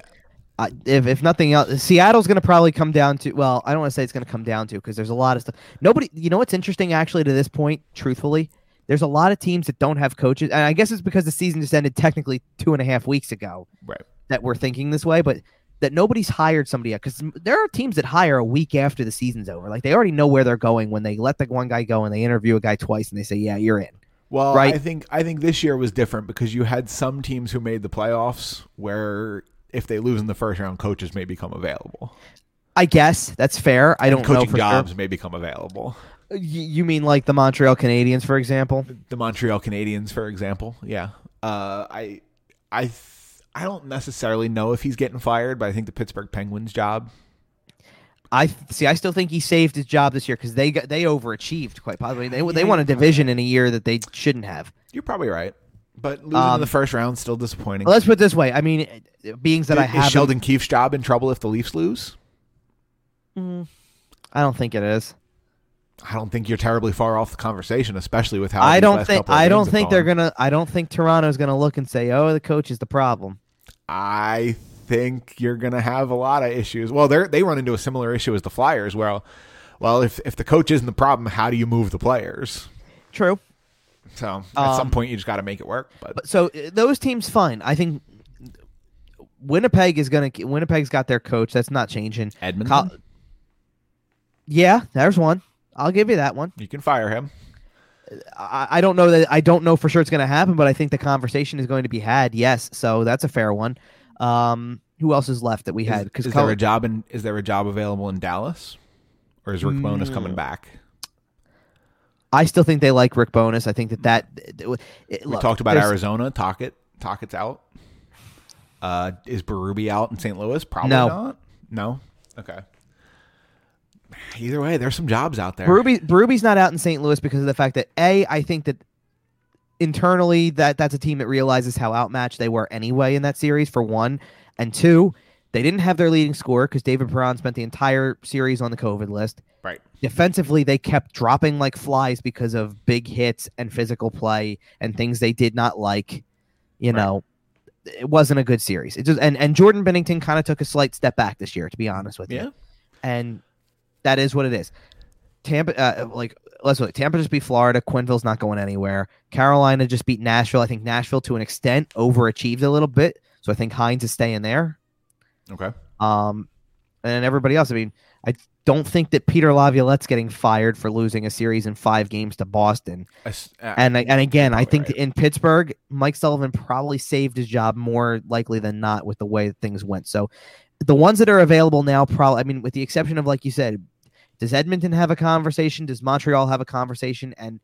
If if nothing else, Seattle's going to probably come down to. Well, I don't want to say it's going to come down to because there's a lot of stuff. Nobody, you know, what's interesting actually to this point, truthfully, there's a lot of teams that don't have coaches, and I guess it's because the season just ended technically two and a half weeks ago right. that we're thinking this way, but that nobody's hired somebody yet because there are teams that hire a week after the season's over. Like they already know where they're going when they let the one guy go and they interview a guy twice and they say, "Yeah, you're in." Well, Right. I think I think this year was different because you had some teams who made the playoffs where if they lose in the first round, coaches may become available. I guess that's fair. I don't know Coaching for jobs may become available. Y- You mean like the Montreal Canadiens, for example? The Montreal Canadiens, for example. Yeah. Uh, I I th- I don't necessarily know if he's getting fired, but I think the Pittsburgh Penguins job. I see. I still think he saved his job this year because they got they overachieved quite possibly. They they won a division in a year that they shouldn't have. You're probably right, but losing Um, in the first round still disappointing. Let's put it this way. I mean, beings that I Is have, Sheldon Keefe's job in trouble if the Leafs lose? I don't think it is. I don't think you're terribly far off the conversation, especially with how I don't think. I don't think they're gonna. I don't think Toronto's gonna look and say, "Oh, the coach is the problem." I think you're going to have a lot of issues. Well, they they run into a similar issue as the Flyers. Well, well, if if the coach isn't the problem, how do you move the players? True. So at some Um, point, you just got to make it work. But, But so uh, those teams, fine. I think Winnipeg is gonna. Winnipeg's got their coach. That's not changing. Edmonton, Col- yeah, there's one. I'll give you that one. you can fire him. I, I don't know that I don't know for sure it's going to happen, but I think the conversation is going to be had. Yes, so that's a fair one. Um, who else is left that we had? Is, Because is there a job in? Is there a job available in Dallas, or is Rick Bowness coming Mm. back? I still think they like Rick Bowness. I think that that it, it- We talked about Arizona. Tocchet, Tocchet's out. Uh, is Berube out in St. Louis? Probably No. not. No. Okay. Either way, there's some jobs out there. Berube, Berube's not out in St. Louis because of the fact that a I think that internally that that's a team that realizes how outmatched they were anyway in that series for one, and two, they didn't have their leading scorer because David Perron spent the entire series on the COVID list. Defensively, they kept dropping like flies because of big hits and physical play and things they did not like. You Right. know, it wasn't a good series. It just and and Jordan Binnington kind of took a slight step back this year, to be honest with you Yeah. and that is what it is. Tampa, uh, like let's look. Tampa just beat Florida. Quenneville's not going anywhere. Carolina just beat Nashville. I think Nashville, to an extent, overachieved a little bit. So I think Hynes is staying there. Okay. Um, and everybody else. I mean, I don't think that Peter Laviolette's getting fired for losing a series in five games to Boston. Uh, And and again, I think right. in Pittsburgh, Mike Sullivan probably saved his job more likely than not with the way things went. So the ones that are available now, probably, I mean, with the exception of like you said, does Edmonton have a conversation? Does Montreal have a conversation? And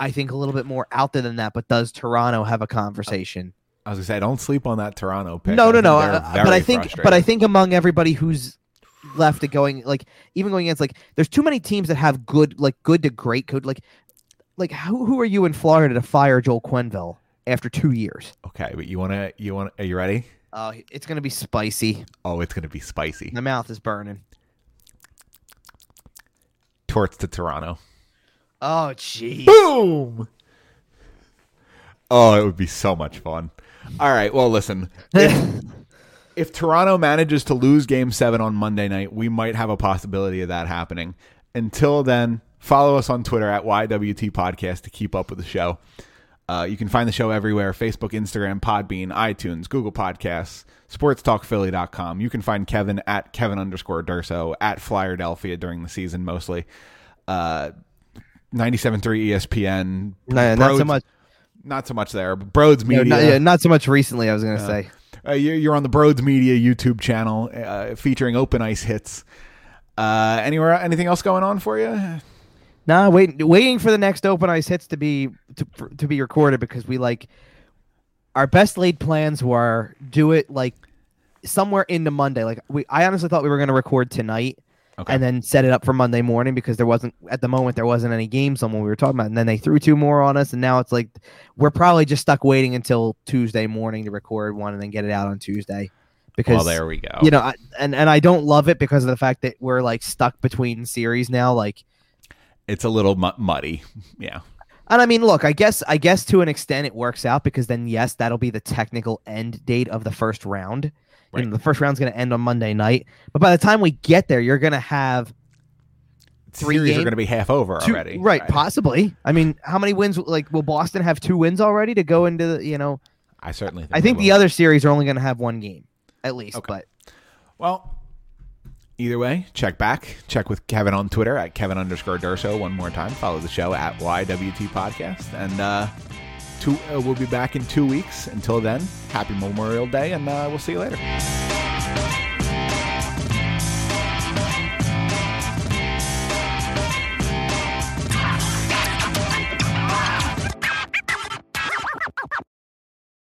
I think a little bit more out there than that. But does Toronto have a conversation? I was gonna say, don't sleep on that Toronto pick. no, no, no. but I think, but I think among everybody who's left it going, like even going against, like there's too many teams that have good, like good to great code. Like, like who who are you in Florida to fire Joel Quenneville after two years? Okay, but you wanna, you wanna are you ready? Uh, it's gonna be spicy. Oh, it's gonna be spicy. My mouth is burning. Torts to Toronto. Oh, jeez. Boom. Oh, it would be so much fun. All right. Well, listen. <laughs> If, if Toronto manages to lose Game Seven on Monday night, we might have a possibility of that happening. Until then, follow us on Twitter at YWT Podcast to keep up with the show. Uh, you can find the show everywhere Facebook, Instagram, Podbean, iTunes, Google Podcasts, sportstalkphilly.com. You can find Kevin at Kevin underscore Durso, at Flyerdelphia during the season mostly. Uh, 97.3 ESPN. No, not so much. Not so much there. But Broads No, Media. not, yeah, not so much recently. I was gonna say. Uh, you're, on the Broads Media YouTube channel uh, featuring open ice hits. Uh, anywhere, anything else going on for you? Nah, wait, waiting for the next open ice hits to be to, to be recorded because we like our best laid plans were do it like somewhere into Monday. Like we, I honestly thought we were going to record tonight Okay. and then set it up for Monday morning because there wasn't at the moment there wasn't any games on when we were talking about. And then they threw two more on us, and now it's like we're probably just stuck waiting until Tuesday morning to record one and then get it out on Tuesday. Because well, there we go. you know, I, and and I don't love it because of the fact that we're like stuck between series now. Like, it's a little mu- muddy. <laughs> Yeah. and I mean, look, I guess I guess to an extent it works out because then yes, that'll be the technical end date of the first round. You know, the first round's going to end on Monday night, but by the time we get there, you're going to have Three Series are going to be half over two, already. right? Possibly. I mean, how many wins? Like, will Boston have two wins already to go into the? You know, I certainly think I think the other series are only going to have one game at least. Okay. But Well, either way, check back. Check with Kevin on Twitter at Kevin underscore Durso one more time. Follow the show at YWT Podcast. And uh, two, uh, we'll be back in two weeks. Until then, happy Memorial Day, and uh, we'll see you later.